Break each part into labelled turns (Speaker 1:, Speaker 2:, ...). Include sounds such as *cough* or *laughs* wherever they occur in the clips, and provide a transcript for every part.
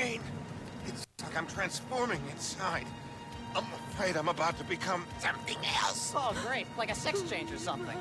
Speaker 1: brain. It's like I'm transforming inside. I'm afraid I'm about to become something else.
Speaker 2: Oh, great. Like a sex change or something.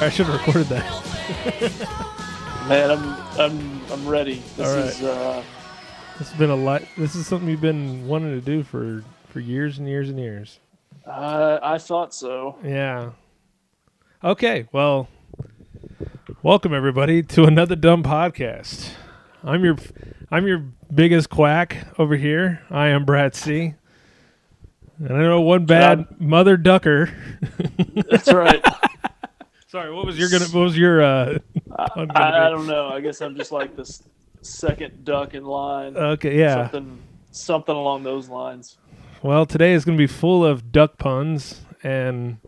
Speaker 3: I should have recorded that. *laughs*
Speaker 4: Man, I'm I'm I'm ready. This
Speaker 3: All right.
Speaker 4: is uh
Speaker 3: This has been a lot. This is something you've been wanting to do for for years and years and years.
Speaker 4: uh, I thought so.
Speaker 3: Yeah. Okay. Well, welcome everybody to another dumb podcast. I'm your I'm your biggest quack over here. I am Brad C. And I know one bad mother ducker.
Speaker 4: That's right. *laughs*
Speaker 3: Sorry, what was your gonna? What was your? uh *laughs* gonna
Speaker 4: I, I don't know. I guess I'm just like this second duck in line.
Speaker 3: Okay, yeah.
Speaker 4: Something something along those lines.
Speaker 3: Well, today is gonna be full of duck puns and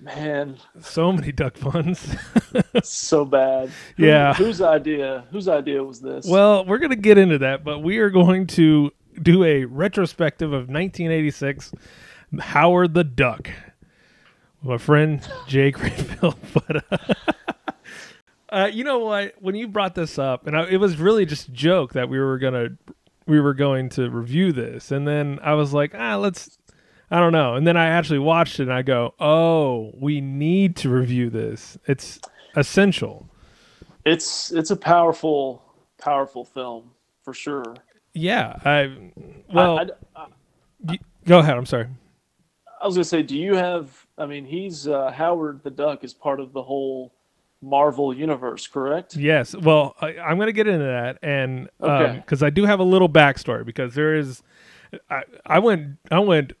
Speaker 4: Man,
Speaker 3: so many duck puns. *laughs*
Speaker 4: so bad. Who-
Speaker 3: Yeah.
Speaker 4: Whose idea? Whose idea was this?
Speaker 3: Well, we're going to get into that, but we are going to do a retrospective of 1986 Howard the Duck. My friend Jake Granville. *laughs* But uh, *laughs* uh, you know what? When you brought this up, and I, it was really just a joke that we were gonna we were going to review this, and then I was like, ah, let's. I don't know. And then I actually watched it, and I go, oh, we need to review this. It's essential.
Speaker 4: it's it's a powerful powerful film for sure.
Speaker 3: Yeah. I well.
Speaker 4: I, I,
Speaker 3: Y- Go ahead. I'm sorry.
Speaker 4: I was gonna say, do you have? I mean, he's uh, Howard the Duck is part of the whole Marvel universe, correct?
Speaker 3: Yes. Well, I, I'm going to get into that, and
Speaker 4: Okay.
Speaker 3: because I do have a little backstory, because there is, I, I went, I went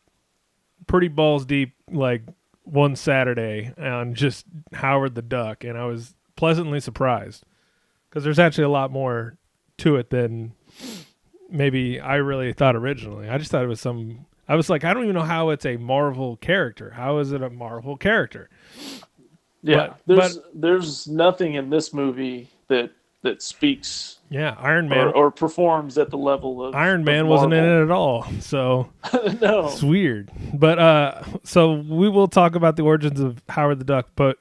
Speaker 3: pretty balls deep, like one Saturday on just Howard the Duck, and I was pleasantly surprised because there's actually a lot more to it than maybe I really thought originally. I just thought it was some. I was like, I don't even know how it's a Marvel character. How is it a Marvel character?
Speaker 4: Yeah,
Speaker 3: But-
Speaker 4: there's there's nothing in this movie that that speaks
Speaker 3: Yeah, Iron Man.
Speaker 4: or, or performs at the level of
Speaker 3: Iron
Speaker 4: of
Speaker 3: Man wasn't in it at all. So *laughs*
Speaker 4: no,
Speaker 3: it's weird. But uh so we will talk about the origins of Howard the Duck, but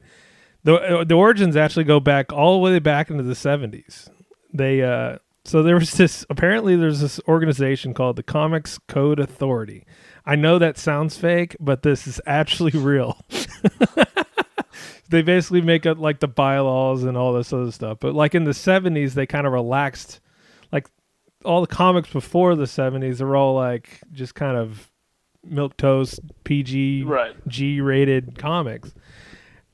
Speaker 3: the uh, the origins actually go back all the way back into the 70s. They uh so there was this apparently there's this organization called the Comics Code Authority. I know that sounds fake, but this is actually *laughs* real. they basically make up like the bylaws and all this other stuff. But like in the 70s they kind of relaxed like all the comics before the 70s are all like just kind of milk toast PG
Speaker 4: right?
Speaker 3: G rated comics.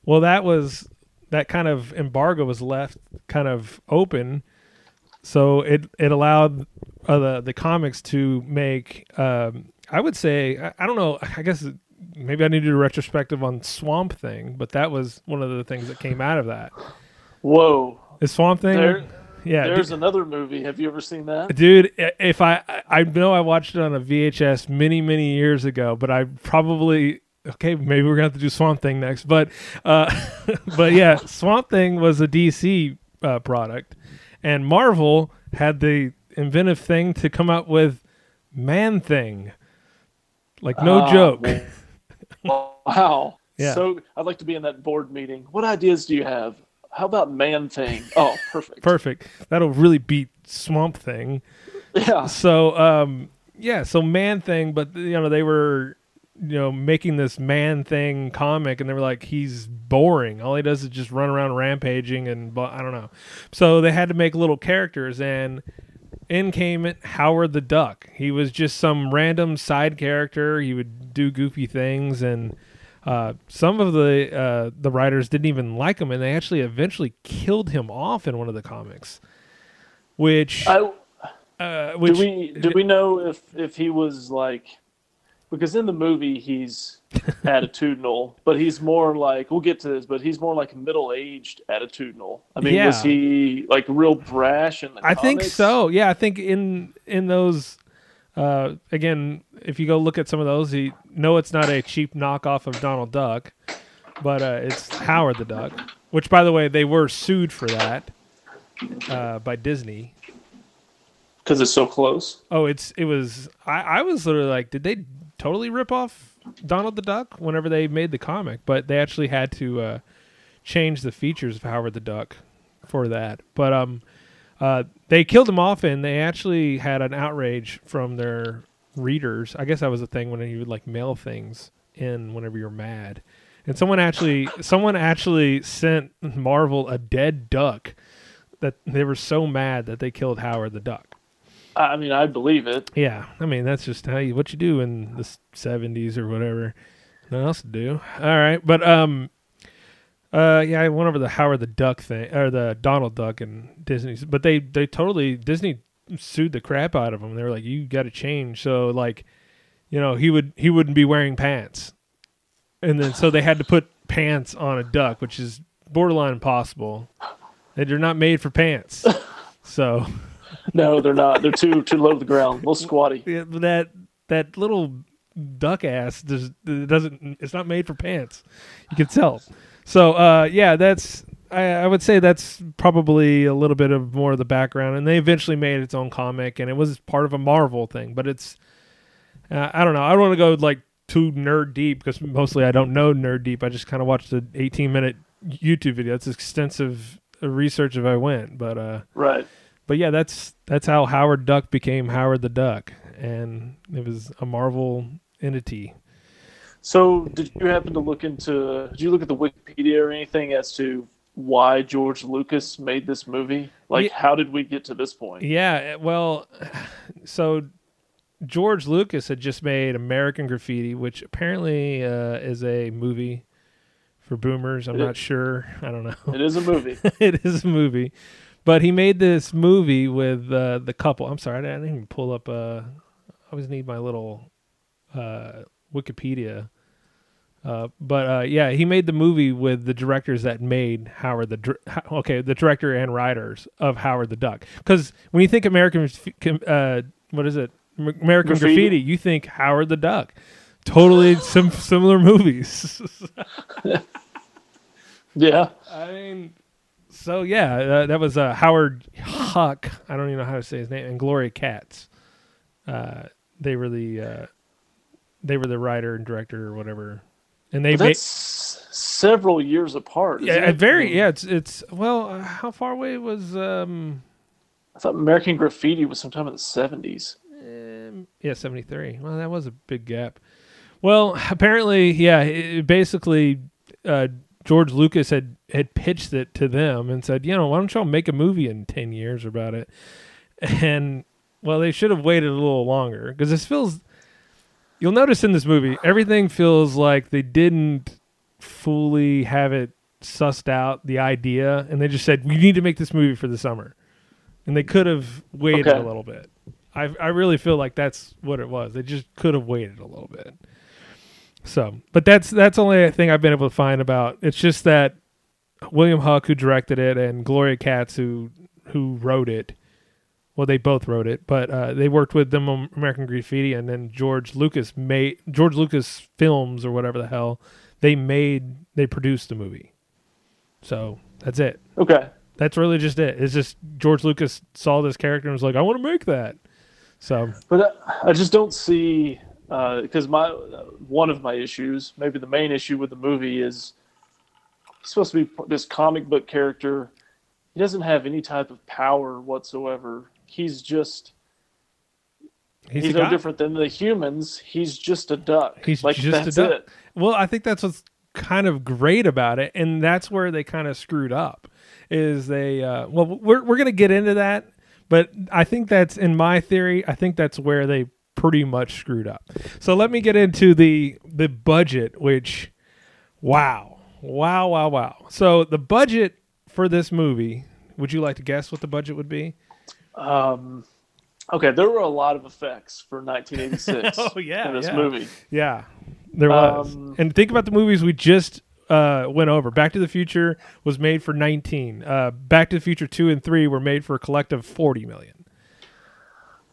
Speaker 3: Well, that was that kind of embargo was left kind of open, so it it allowed uh, the the comics to make. Um, I would say I, I don't know. I guess maybe I need to do a retrospective on Swamp Thing, but that was one of the things that came out of that.
Speaker 4: Whoa,
Speaker 3: Is Swamp Thing?
Speaker 4: there
Speaker 3: yeah,
Speaker 4: there's
Speaker 3: du-
Speaker 4: another movie. Have you ever seen that?
Speaker 3: dude. If I I know I watched it on a VHS many many years ago, but I probably okay maybe we're gonna have to do Swamp Thing next. But uh, *laughs* but yeah, Swamp Thing was a DC uh, product, and Marvel had the inventive thing to come up with Man Thing. Like no
Speaker 4: Ah,
Speaker 3: joke. *laughs*
Speaker 4: Wow.
Speaker 3: Yeah.
Speaker 4: So I'd like to be in that board meeting. What ideas do you have? how about Man Thing? Oh, *laughs* perfect.
Speaker 3: Perfect. That'll really beat Swamp Thing.
Speaker 4: Yeah.
Speaker 3: So, um, yeah, so Man Thing, but you know they were, you know, making this Man Thing comic, and they were like, he's boring. All he does is just run around rampaging, and I don't know. So they had to make little characters, and in came Howard the Duck. He was just some random side character. He would do goofy things, and uh, some of the uh, the writers didn't even like him, and they actually eventually killed him off in one of the comics. Which,
Speaker 4: I,
Speaker 3: uh,
Speaker 4: do we do we know if if he was like because in the movie he's *laughs* attitudinal, but he's more like we'll get to this, but he's more like middle aged attitudinal. I mean, was he like real brash in the
Speaker 3: I think so. Yeah, I think in in those uh, again, if you go look at some of those, you know it's not a cheap knockoff of Donald Duck, but uh, it's Howard the Duck. Which, by the way, they were sued for that uh, by Disney.
Speaker 4: because it's so close.
Speaker 3: Oh, it's it was. I, I was literally like, did they totally rip off Donald the Duck whenever they made the comic? But they actually had to uh, change the features of Howard the Duck for that. But um, uh, they killed him off, and they actually had an outrage from their readers. I guess that was a thing when you would like mail things in whenever you're mad. And someone actually, someone actually sent Marvel a dead duck. That they were so mad that they killed Howard the Duck.
Speaker 4: I mean, I believe it.
Speaker 3: Yeah, I mean that's just how you what you do in the seventies or whatever. Nothing else to do. All right, but um, uh, yeah, I went over the Howard the Duck thing or the Donald Duck and Disney's, but they they totally Disney sued the crap out of him. They were like, you got to change. So like, you know, he would he wouldn't be wearing pants, and then so they had to put pants on a duck, which is borderline impossible. They're not made for pants. *laughs* So
Speaker 4: No, they're not. They're too too low to the ground. A little squatty.
Speaker 3: Yeah, that that little duck ass does, doesn't. it's not made for pants. You can tell. So uh, yeah, that's I, I would say that's probably a little bit of more of the background, and they eventually made its own comic, and it was part of a Marvel thing. But it's uh, I don't know. I don't want to go like too nerd deep because mostly I don't know nerd deep. I just kind of watched the 18 minute YouTube video. That's extensive research if I went, but uh,
Speaker 4: Right.
Speaker 3: But yeah, that's that's how Howard Duck became Howard the Duck, and it was a Marvel entity.
Speaker 4: So, did you happen to look into? Did you look at the Wikipedia or anything as to why George Lucas made this movie? Like,
Speaker 3: Yeah.
Speaker 4: how did we get to this point?
Speaker 3: Yeah, well, *sighs* so George Lucas had just made American Graffiti, which apparently uh, is a movie for boomers. I'm
Speaker 4: It-
Speaker 3: not sure. I don't know.
Speaker 4: It is a movie. *laughs*
Speaker 3: it is a movie, but he made this movie with uh, the couple. I'm sorry, I didn't even pull up. Uh, I always need my little uh, Wikipedia. Uh, but uh, yeah, he made the movie with the directors that made Howard the Dr- okay, the director and writers of Howard the Duck. Because when you think American, uh, what is it, American
Speaker 4: Graffiti.
Speaker 3: Graffiti, you think Howard the Duck. Totally sim- similar movies. *laughs* *laughs*
Speaker 4: yeah.
Speaker 3: I mean, so yeah, uh, that was uh, Howard Huck. I don't even know how to say his name, and Gloria Katz. Uh, they were the uh, they were the writer and director or whatever, and they made
Speaker 4: that's several years apart.
Speaker 3: yeah, very yeah. It's it's well, uh, how far away was um,
Speaker 4: I thought American Graffiti was sometime in the seventies.
Speaker 3: um yeah seventy three. Well, that was a big gap. Well, apparently, yeah. It, basically, uh, George Lucas had had pitched it to them and said, you know, why don't y'all make a movie in ten years about it? *laughs* And well, they should have waited a little longer because this feels. You'll notice in this movie, everything feels like they didn't fully have it sussed out the idea, and they just said we need to make this movie for the summer, and they could have waited
Speaker 4: Okay.
Speaker 3: a little bit. I I really feel like that's what it was. They just could have waited a little bit. So, but that's that's only a thing I've been able to find about. It's just that William Huck, who directed it, and Gloria Katz, who who wrote it. Well, they both wrote it, but uh, they worked with them on American Graffiti, and then George Lucas made George Lucas Films or whatever the hell they made. They produced the movie. So that's it.
Speaker 4: Okay.
Speaker 3: That's really just it. It's just George Lucas saw this character and was like, "I want to make that." So
Speaker 4: But I, I just don't see because my one of my issues, maybe the main issue with the movie is he's supposed to be this comic book character. He doesn't have any type of power whatsoever. He's just
Speaker 3: He's,
Speaker 4: he's, no
Speaker 3: guy.
Speaker 4: different than the humans. He's just a duck.
Speaker 3: He's
Speaker 4: like
Speaker 3: just
Speaker 4: that's
Speaker 3: a duck.
Speaker 4: it.
Speaker 3: Well, I think that's what's kind of great about it, and that's where they kind of screwed up. Is they uh, well, we're we're gonna get into that, but I think that's in my theory. I think that's where they pretty much screwed up. So let me get into the the budget, which wow, wow, wow, wow. So the budget for this movie. Would you like to guess what the budget would be?
Speaker 4: Um, okay, there were a lot of effects for 1986 *laughs*
Speaker 3: Oh, yeah,
Speaker 4: in this
Speaker 3: yeah.
Speaker 4: movie.
Speaker 3: Yeah, there was.
Speaker 4: Um,
Speaker 3: and think about the movies we just uh, went over. Back to the Future was made for 19. Uh, Back to the Future 2 and 3 were made for a collective 40 million.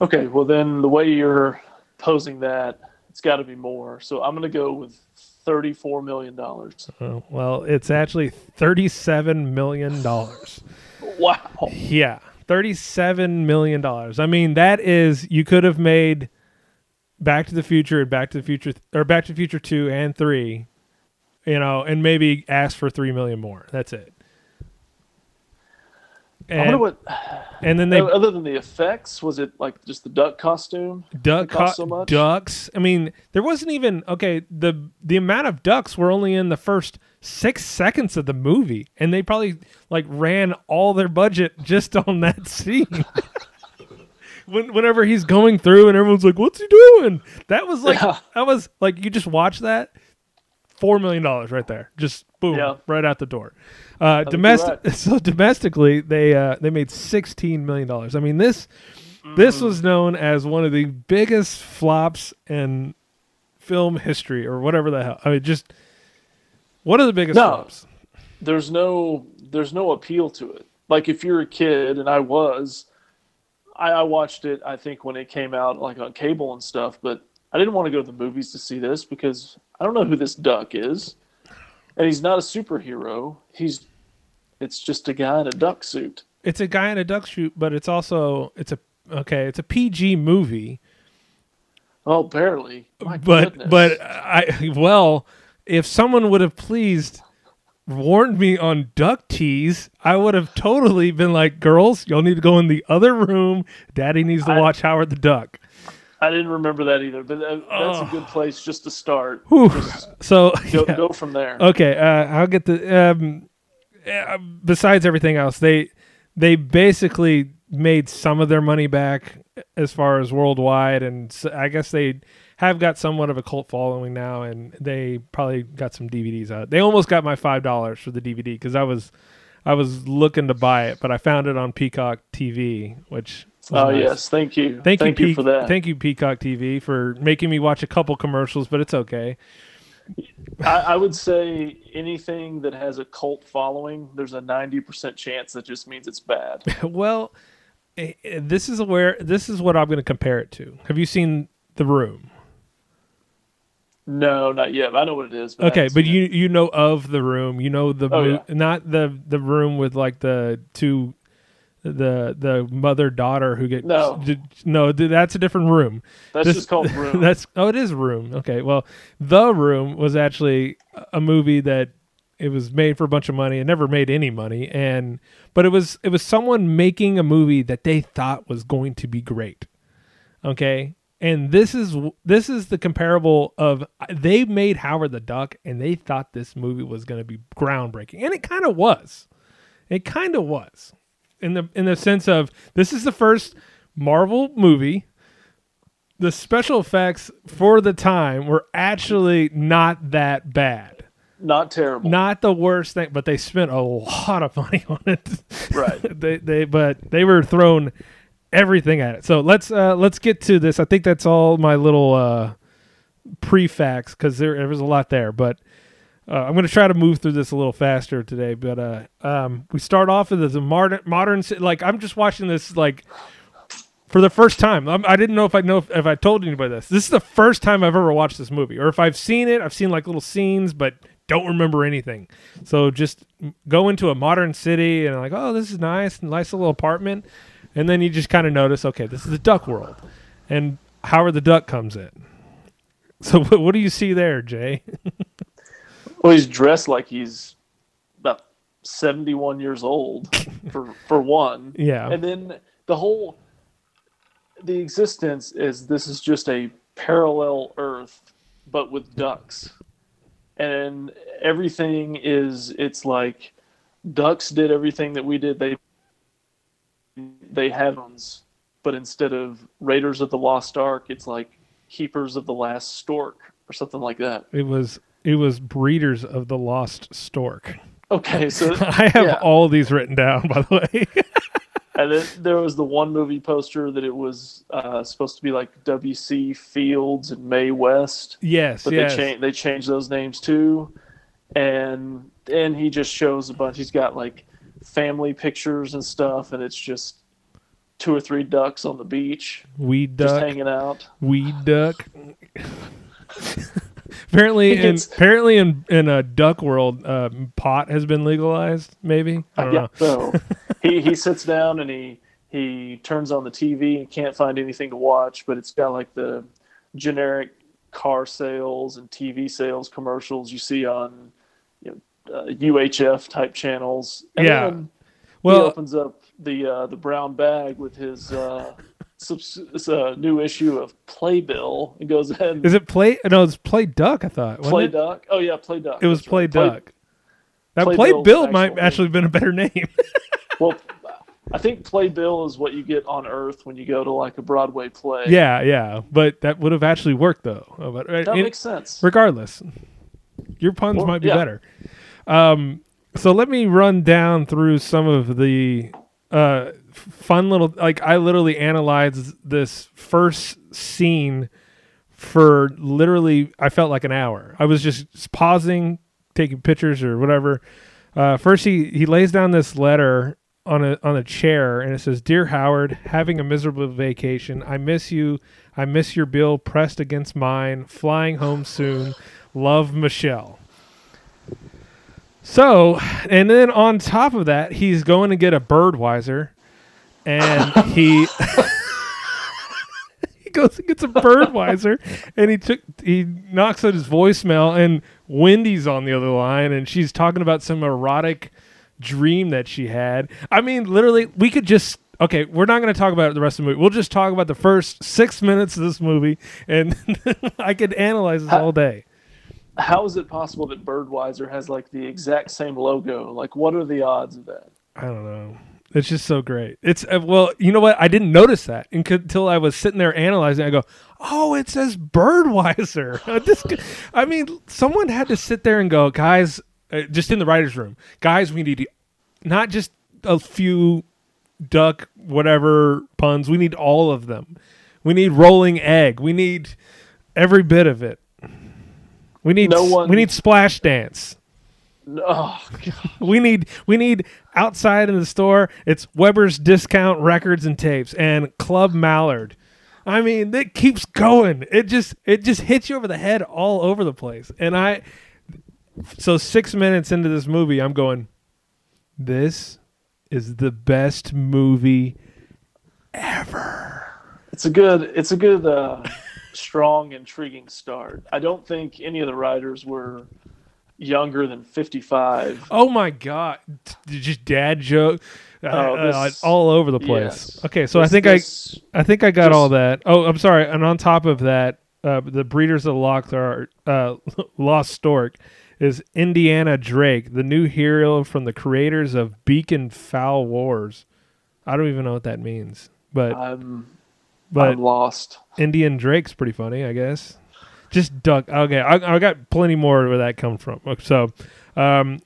Speaker 4: Okay, well then the way you're posing that, it's got to be more. So I'm going to go with 34 million dollars.
Speaker 3: Oh, well, it's actually 37 million dollars. *laughs*
Speaker 4: Wow.
Speaker 3: Yeah, 37 million dollars. I mean, that is you could have made Back to the Future and Back to the Future or Back to the Future 2 and 3, you know, and maybe ask for 3 million more. That's it.
Speaker 4: I wonder
Speaker 3: And,
Speaker 4: what.
Speaker 3: and then they
Speaker 4: other than the effects, was it like just the duck costume?
Speaker 3: duck
Speaker 4: It cost
Speaker 3: co-
Speaker 4: so much?
Speaker 3: ducks. I mean, there wasn't even okay. the The amount of ducks were only in the first six seconds of the movie, and they probably like ran all their budget *laughs* just on that scene. *laughs* when, whenever he's going through, and everyone's like, "What's he doing?" That was like
Speaker 4: Yeah.
Speaker 3: that was like you just watch that. Four million dollars right there, just boom,
Speaker 4: Yeah.
Speaker 3: right out the door. Uh, domestic,
Speaker 4: right. *laughs*
Speaker 3: so domestically, they uh, they made sixteen million dollars. I mean this this
Speaker 4: Mm.
Speaker 3: was known as one of the biggest flops in film history, or whatever the hell. I mean, just one of the biggest
Speaker 4: No.
Speaker 3: flops.
Speaker 4: There's no, there's no appeal to it. Like if you're a kid, and I was, I, I watched it. I think when it came out, like on cable and stuff. But I didn't want to go to the movies to see this because I don't know who this duck is, and he's not a superhero. He's, it's just a guy in a duck suit.
Speaker 3: It's a guy in a duck suit, but it's also it's a okay, it's a PG movie,
Speaker 4: Oh, barely. My
Speaker 3: but
Speaker 4: goodness.
Speaker 3: but I well, if someone would have pleased warned me on duck tease, I would have totally been like, "Girls, y'all need to go in the other room. Daddy needs to
Speaker 4: I-
Speaker 3: watch Howard the Duck."
Speaker 4: I didn't remember that either. But that, that's a good place just to start. Just
Speaker 3: So
Speaker 4: go,
Speaker 3: yeah.
Speaker 4: go from there.
Speaker 3: Okay, uh, I'll get the. Um, uh, besides everything else, they they basically made some of their money back as far as worldwide, and I guess they have got somewhat of a cult following now, and they probably got some DVDs out. They almost got my five dollars for the DVD because I was I was looking to buy it, but I found it on Peacock TV, which.
Speaker 4: Oh
Speaker 3: nice.
Speaker 4: yes, thank you.
Speaker 3: Thank,
Speaker 4: thank
Speaker 3: you,
Speaker 4: you, for that.
Speaker 3: Thank you, Peacock TV, for making me watch a couple commercials, but it's okay.
Speaker 4: I, I would say anything that has a cult following, there's a ninety percent chance that just means it's bad. *laughs*
Speaker 3: Well, eh, eh, this is where this is what I'm going to compare it to. Have you seen The Room?
Speaker 4: no, not yet. I know what it is. But
Speaker 3: Okay, but you
Speaker 4: it.
Speaker 3: you know of The Room. You know the
Speaker 4: Oh,
Speaker 3: mo-
Speaker 4: yeah.
Speaker 3: not the the room with like the two the the mother daughter who get
Speaker 4: No.
Speaker 3: d- no th- that's a different room.
Speaker 4: that's
Speaker 3: this-
Speaker 4: just called *laughs* room.
Speaker 3: That's oh, it is Room. Okay, well, The Room was actually a movie that it was made for a bunch of money. It never made any money, and but it was it was someone making a movie that they thought was going to be great. Okay, and this is this is the comparable of uh, they made Howard the Duck, and they thought this movie was going to be groundbreaking, and it kind of was. It kind of was, in the in the sense of this is the first Marvel movie the special effects for the time were actually not that bad.
Speaker 4: not terrible.
Speaker 3: Not the worst thing, but they spent a lot of money on it.
Speaker 4: Right. *laughs*
Speaker 3: they they but they were thrown everything at it. So let's uh let's get to this. I think that's all my little uh pre-facts cuz there, there was a lot there, but uh, I'm going to try to move through this a little faster today, but uh um we start off with the modern modern like I'm just watching this like for the first time. I'm, I didn't know if I know if, if I told anybody this. This is the first time I've ever watched this movie, or if I've seen it, I've seen like little scenes, but don't remember anything. So just go into a modern city and like, oh, this is nice, nice little apartment, and then you just kind of notice, okay, this is the Duck World, and Howard the Duck comes in. *laughs* So what, what do you see there, Jay? *laughs*
Speaker 4: Well, he's dressed like he's about 71 years old *laughs* for for one.
Speaker 3: Yeah.
Speaker 4: And then the whole the existence is this is just a parallel Earth, but with ducks, and everything is it's like ducks did everything that we did. They they have ones, but instead of Raiders of the Lost Ark, it's like Keepers of the Last Stork or something like that.
Speaker 3: It was it was Breeders of the Lost Stork.
Speaker 4: Okay, so *laughs*
Speaker 3: I have
Speaker 4: yeah.
Speaker 3: all these written down, by the way. *laughs*
Speaker 4: And then there was the one movie poster that it was uh, supposed to be like W.C. Fields and Mae West,
Speaker 3: yes,
Speaker 4: but
Speaker 3: yes.
Speaker 4: they changed they changed those names too. And and he just shows a bunch. He's got like family pictures and stuff, and it's just two or three ducks on the beach
Speaker 3: Weed duck just
Speaker 4: hanging out.
Speaker 3: Weed duck. *laughs* apparently, in apparently in in a duck world, uh, pot has been legalized. Maybe I don't
Speaker 4: yeah,
Speaker 3: know.
Speaker 4: so *laughs* he he sits down and he he turns on the TV and can't find anything to watch, but it's got like the generic car sales and TV sales commercials you see on you know, uh, UHF type channels. And
Speaker 3: Yeah.
Speaker 4: then he opens up the uh, the brown bag with his subs- uh, new issue of Playbill and goes ahead and
Speaker 3: is it play? No, it's play duck. I thought
Speaker 4: Play
Speaker 3: it?
Speaker 4: Duck. Oh yeah, Play Duck.
Speaker 3: It was play
Speaker 4: right. Play-
Speaker 3: duck. That
Speaker 4: Play
Speaker 3: play bill might
Speaker 4: actual
Speaker 3: actually been a better name. *laughs*
Speaker 4: Well, I think Playbill is what you get on Earth when you go to like a Broadway play.
Speaker 3: yeah, yeah, but that would have actually worked though. Oh, but, uh,
Speaker 4: that makes sense.
Speaker 3: regardless, your puns
Speaker 4: Well,
Speaker 3: might be
Speaker 4: yeah.
Speaker 3: better. Um, so let me run down through some of the uh, fun little like I literally analyzed this first scene for literally I felt like an hour. I was just pausing, taking pictures or whatever. Uh, first, he he lays down this letter on a on a chair, and it says, "Dear Howard, having a miserable vacation. I miss you. I miss your bill pressed against mine. Flying home soon. Love, Michelle." So, and then on top of that, he's going to get a Birdweiser, and he *laughs* he goes and gets a Birdweiser, and he took he knocks out his voicemail, and Wendy's on the other line, and she's talking about some erotic dream that she had. I mean, literally, we could just. Okay, we're not going to talk about the rest of the movie. We'll just talk about the first six minutes of this movie, and *laughs* I could analyze this all day.
Speaker 4: How is it possible that Birdweiser has like the exact same logo? Like, what are the odds of that?
Speaker 3: I don't know. It's just so great. It's uh, well, you know what? I didn't notice that until I was sitting there analyzing. I go, "Oh, it says Birdweiser." *laughs* this, g- I mean, someone had to sit there and go, "Guys, uh, just in the writers' room, guys, we need not just a few duck whatever puns. We need all of them. We need rolling egg. We need every bit of it. We need
Speaker 4: No one-
Speaker 3: we need splash dance."
Speaker 4: Oh, God. *laughs*
Speaker 3: we need we need outside in the store it's weber's discount records and tapes and club mallard i mean it keeps going it just it just hits you over the head all over the place and i so six minutes into this movie i'm going this is the best movie ever.
Speaker 4: it's a good, it's a good, uh, *laughs* strong, intriguing start. I don't think any of the writers were younger than fifty-five.
Speaker 3: oh my god just dad joke uh,
Speaker 4: Oh,
Speaker 3: uh,
Speaker 4: this-
Speaker 3: all over the place
Speaker 4: yes.
Speaker 3: okay so i think
Speaker 4: this-
Speaker 3: i I think I got all that. Oh, I'm sorry. And on top of that, uh, the breeders of Lost are uh, *laughs* Lost Stork is Indiana Drake, the new hero from the creators of Beacon Foul Wars. I don't even know what that means, but
Speaker 4: I'm,
Speaker 3: but
Speaker 4: I'm lost.
Speaker 3: Indian Drake's pretty funny, I guess. Just duck. Okay, I, I got plenty more where that comes from. So, um,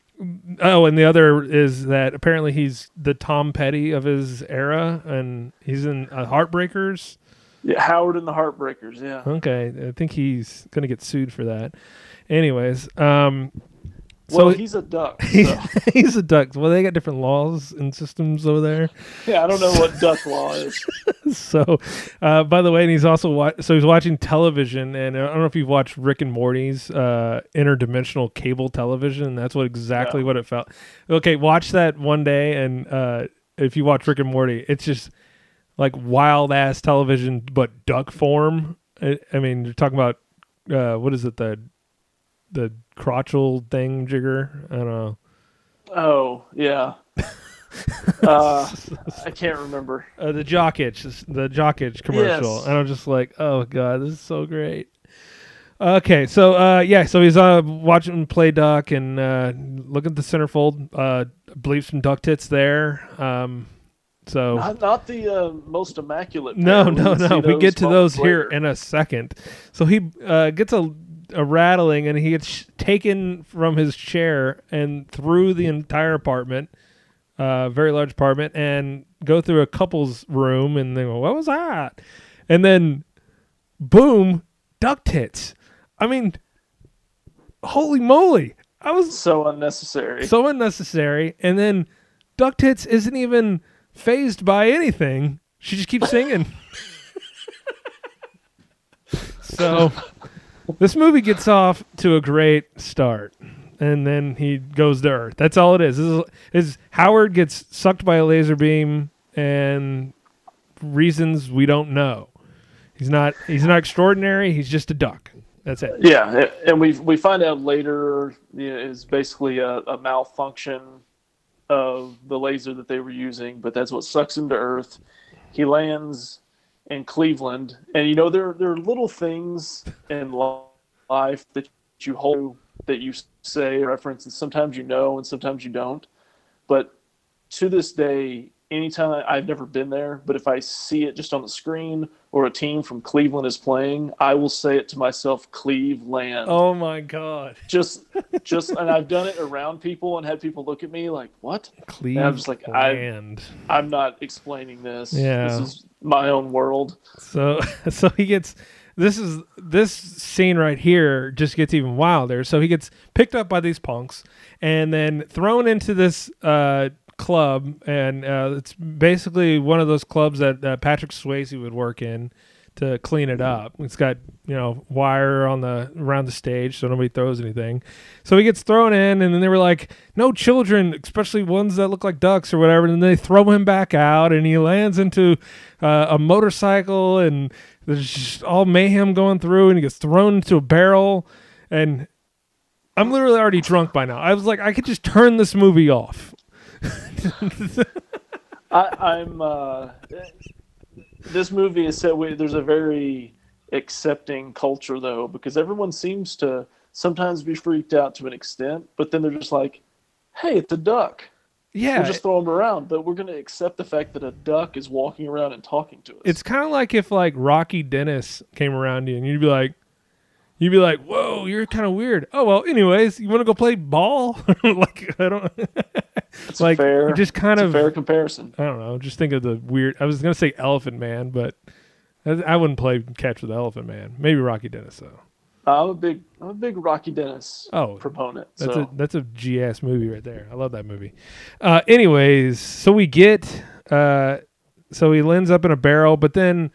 Speaker 3: oh, and the other is that apparently he's the Tom Petty of his era, and he's in uh, Heartbreakers.
Speaker 4: Yeah, Howard and the Heartbreakers. Yeah.
Speaker 3: Okay, I think he's gonna get sued for that. Anyways, um,
Speaker 4: Well,
Speaker 3: so
Speaker 4: he's a duck. *laughs* So. *laughs*
Speaker 3: he's a duck. Well, they got different laws and systems over there.
Speaker 4: yeah, I don't know what *laughs* duck law is.
Speaker 3: so, uh, by the way, and he's also wa- so he's watching television, and I don't know if you've watched Rick and Morty's uh, interdimensional cable television. That's what exactly
Speaker 4: No.
Speaker 3: what it felt. Okay, watch that one day, and uh, if you watch Rick and Morty, it's just like wild ass television, but duck form. I, I mean, you're talking about uh, what is it the the crotchal thing jigger? I don't know.
Speaker 4: Oh yeah. *laughs* uh, I can't remember.
Speaker 3: uh, the jock itch, the jock itch commercial,
Speaker 4: Yes.
Speaker 3: and I'm just like, oh god, this is so great. Okay, so uh, yeah, so he's uh, watching play duck and uh, look at the centerfold. Uh, I believe some duck tits there. Um, so
Speaker 4: Not, not the uh, most immaculate.
Speaker 3: no, no, no. We get to those here in a second. So he uh, gets a, a rattling, and he gets sh- taken from his chair and through the entire apartment, uh, very large apartment, and go through a couple's room, and they go, "What was that?" And then, boom, duck tits. I mean, holy moly! I was
Speaker 4: so unnecessary.
Speaker 3: so unnecessary. And then Duck Tits isn't even fazed by anything. She just keeps singing. *laughs* so this movie gets off to a great start. And then he goes to Earth. That's all it is. This is, is Howard gets sucked by a laser beam and reasons we don't know. He's not he's not extraordinary, he's just a duck. That's it.
Speaker 4: Yeah, and we we find out later you know, is basically a, a malfunction of the laser that they were using, but that's what sucks him to Earth. He lands in Cleveland, and you know there there are little things in life that you hold that you say reference, and sometimes you know, and sometimes you don't. But to this day, anytime I, I've never been there, but if I see it just on the screen or a team from Cleveland is playing, I will say it to myself, Cleveland.
Speaker 3: Oh my god.
Speaker 4: Just, *laughs* just, and I've done it around people and had people look at me like, "What?
Speaker 3: Cleveland.
Speaker 4: I'm just like, I- I'm not explaining this.
Speaker 3: Yeah.
Speaker 4: This is my own world."
Speaker 3: So *laughs* so he gets this is this scene right here just gets even wilder. So he gets picked up by these punks and then thrown into this uh, club, and uh, it's basically one of those clubs that uh, Patrick Swayze would work in to clean it up. It's got you know wire on the around the stage so nobody throws anything. So he gets thrown in, and then they were like, "No children, especially ones that look like ducks or whatever." And then they throw him back out, and he lands into uh, a motorcycle, and there's just all mayhem going through, and he gets thrown into a barrel, and I'm literally already drunk by now. I was like, I could just turn this movie off.
Speaker 4: I, I'm. Uh, this movie is set. We, there's a very accepting culture though, because everyone seems to sometimes be freaked out to an extent, but then they're just like, "Hey, it's a duck.
Speaker 3: Yeah,
Speaker 4: We'll just throw them around." But we're going to accept the fact that a duck is walking around and talking to us.
Speaker 3: it's kind of like if like Rocky Dennis came around you and you'd be like, you'd be like, "Whoa, you're kind of weird." Oh well, anyways, you want to go play ball? *laughs* like I don't *laughs*
Speaker 4: It's
Speaker 3: like
Speaker 4: fair.
Speaker 3: just kind of
Speaker 4: a fair comparison.
Speaker 3: I don't know. Just think of the weird. I was gonna say Elephant Man, but I, I wouldn't play catch with Elephant Man. Maybe Rocky Dennis though.
Speaker 4: I'm a big, I'm a big Rocky Dennis
Speaker 3: Oh,
Speaker 4: proponent.
Speaker 3: That's
Speaker 4: so
Speaker 3: a that's a G ass movie right there. I love that movie. Uh, anyways, so we get uh, so he lands up in a barrel, but then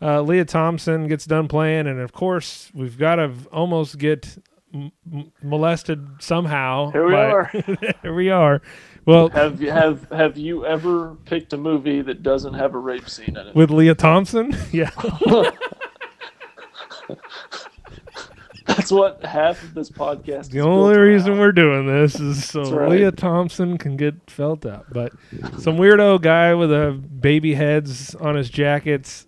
Speaker 3: uh, Lea Thompson gets done playing, and of course we've got to almost get m- molested somehow.
Speaker 4: here we
Speaker 3: by-
Speaker 4: are. *laughs*
Speaker 3: here we are. Well,
Speaker 4: have you have have you ever picked a movie that doesn't have a rape scene in it?
Speaker 3: with Lea Thompson, *laughs* yeah. *laughs*
Speaker 4: That's what half of this podcast. is
Speaker 3: The only reason
Speaker 4: around.
Speaker 3: we're doing this is so
Speaker 4: right.
Speaker 3: Lea Thompson can get felt up. But some weirdo guy with a baby heads on his jackets,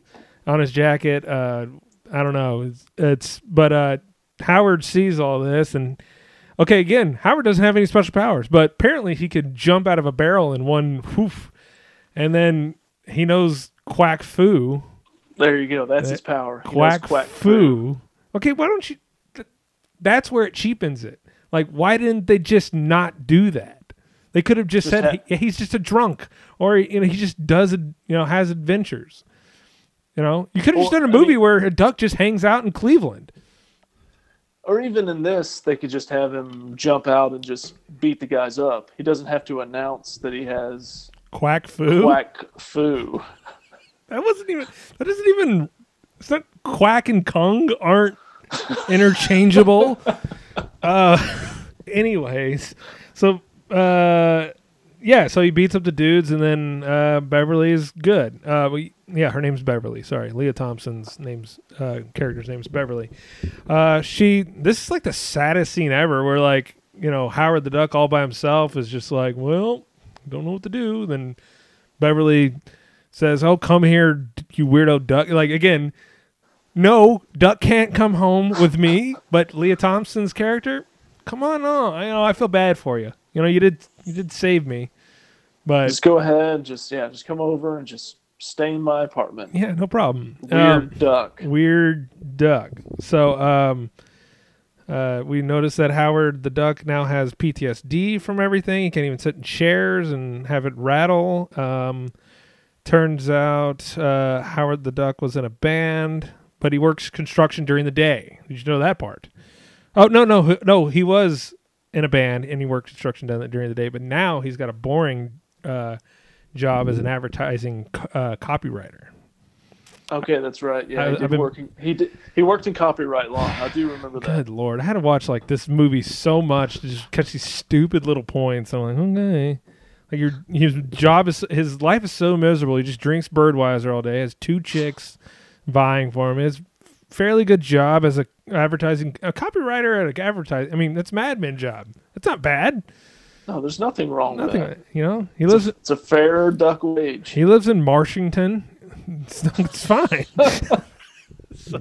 Speaker 3: on his jacket. Uh, I don't know. It's, it's but uh, Howard sees all this and okay, again, Howard doesn't have any special powers, but apparently he could jump out of a barrel in one whoof, and then he knows quack fu,
Speaker 4: There you go. That's
Speaker 3: Uh,
Speaker 4: his power. He
Speaker 3: quack,
Speaker 4: quack
Speaker 3: fu. Okay, why don't you? That's where it cheapens it. Like, why didn't they just not do that? They could have just,
Speaker 4: Just
Speaker 3: said
Speaker 4: ha-
Speaker 3: he, he's just a drunk, or you know, he just does. You know, has adventures. You know, you could have just done a movie
Speaker 4: mean-
Speaker 3: where a duck just hangs out in Cleveland.
Speaker 4: Or even in this, they could just have him jump out and just beat the guys up. He doesn't have to announce that he has
Speaker 3: Quack fu.
Speaker 4: quack fu.
Speaker 3: That wasn't even. That isn't even. It's not quack and kung aren't *laughs* interchangeable. uh, anyways, so uh, yeah, so he beats up the dudes, and then uh, Beverly is good. Uh, we, yeah, her name's Beverly. Sorry, Lea Thompson's name's uh, character's name's Beverly. Uh, she. This is like the saddest scene ever. Where like you know Howard the Duck all by himself is just like, well, don't know what to do. Then Beverly says, "Oh, come here, you weirdo duck!" Like again, no, Duck can't come home with me. But Lea Thompson's character, come on, no, I you know I feel bad for you. You know, you did you did save me, but
Speaker 4: Just go ahead. Just yeah. Just come over and just stay in my apartment.
Speaker 3: yeah, no problem.
Speaker 4: Weird
Speaker 3: Um,
Speaker 4: duck.
Speaker 3: Weird duck. So um uh we noticed that Howard the duck now has PTSD from everything. He can't even sit in chairs and have it rattle. Um turns out uh Howard the duck was in a band, but he works construction during the day. Did you know that part? Oh no, no, no, he was in a band and he worked construction down during the day, but now he's got a boring uh job as an advertising co- uh, copywriter.
Speaker 4: Okay, that's right. Yeah,
Speaker 3: I-
Speaker 4: he
Speaker 3: been-
Speaker 4: working. He did. He worked in copyright law. I do remember that.
Speaker 3: Good lord, I had to watch like this movie so much to just catch these stupid little points. I'm like, okay, like your his job is his life is so miserable. He just drinks Birdweiser all day. Has two chicks vying for him. His fairly good job as a advertising a copywriter at a advertising. I mean, that's Mad Men job. That's not bad.
Speaker 4: No, there's nothing wrong
Speaker 3: Nothing,
Speaker 4: with that.
Speaker 3: you know. He lives
Speaker 4: It's a fair duck wage.
Speaker 3: he lives in Marshington. *laughs* It's, it's fine. so, *laughs*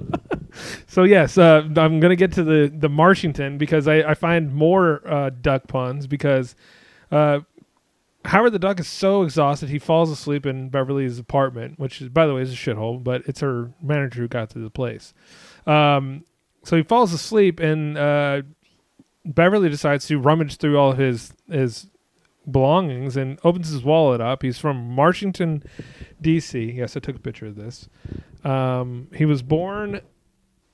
Speaker 3: *laughs* so yes, uh, I'm gonna get to the the Marshington because I, I find more uh, duck puns because uh, Howard the Duck is so exhausted he falls asleep in Beverly's apartment, which is by the way is a shithole, but it's her manager who got to the place. Um, so he falls asleep and uh, Beverly decides to rummage through all of his his belongings and opens his wallet up. He's from Washington, D.C. Yes, I took a picture of this. Um, he was born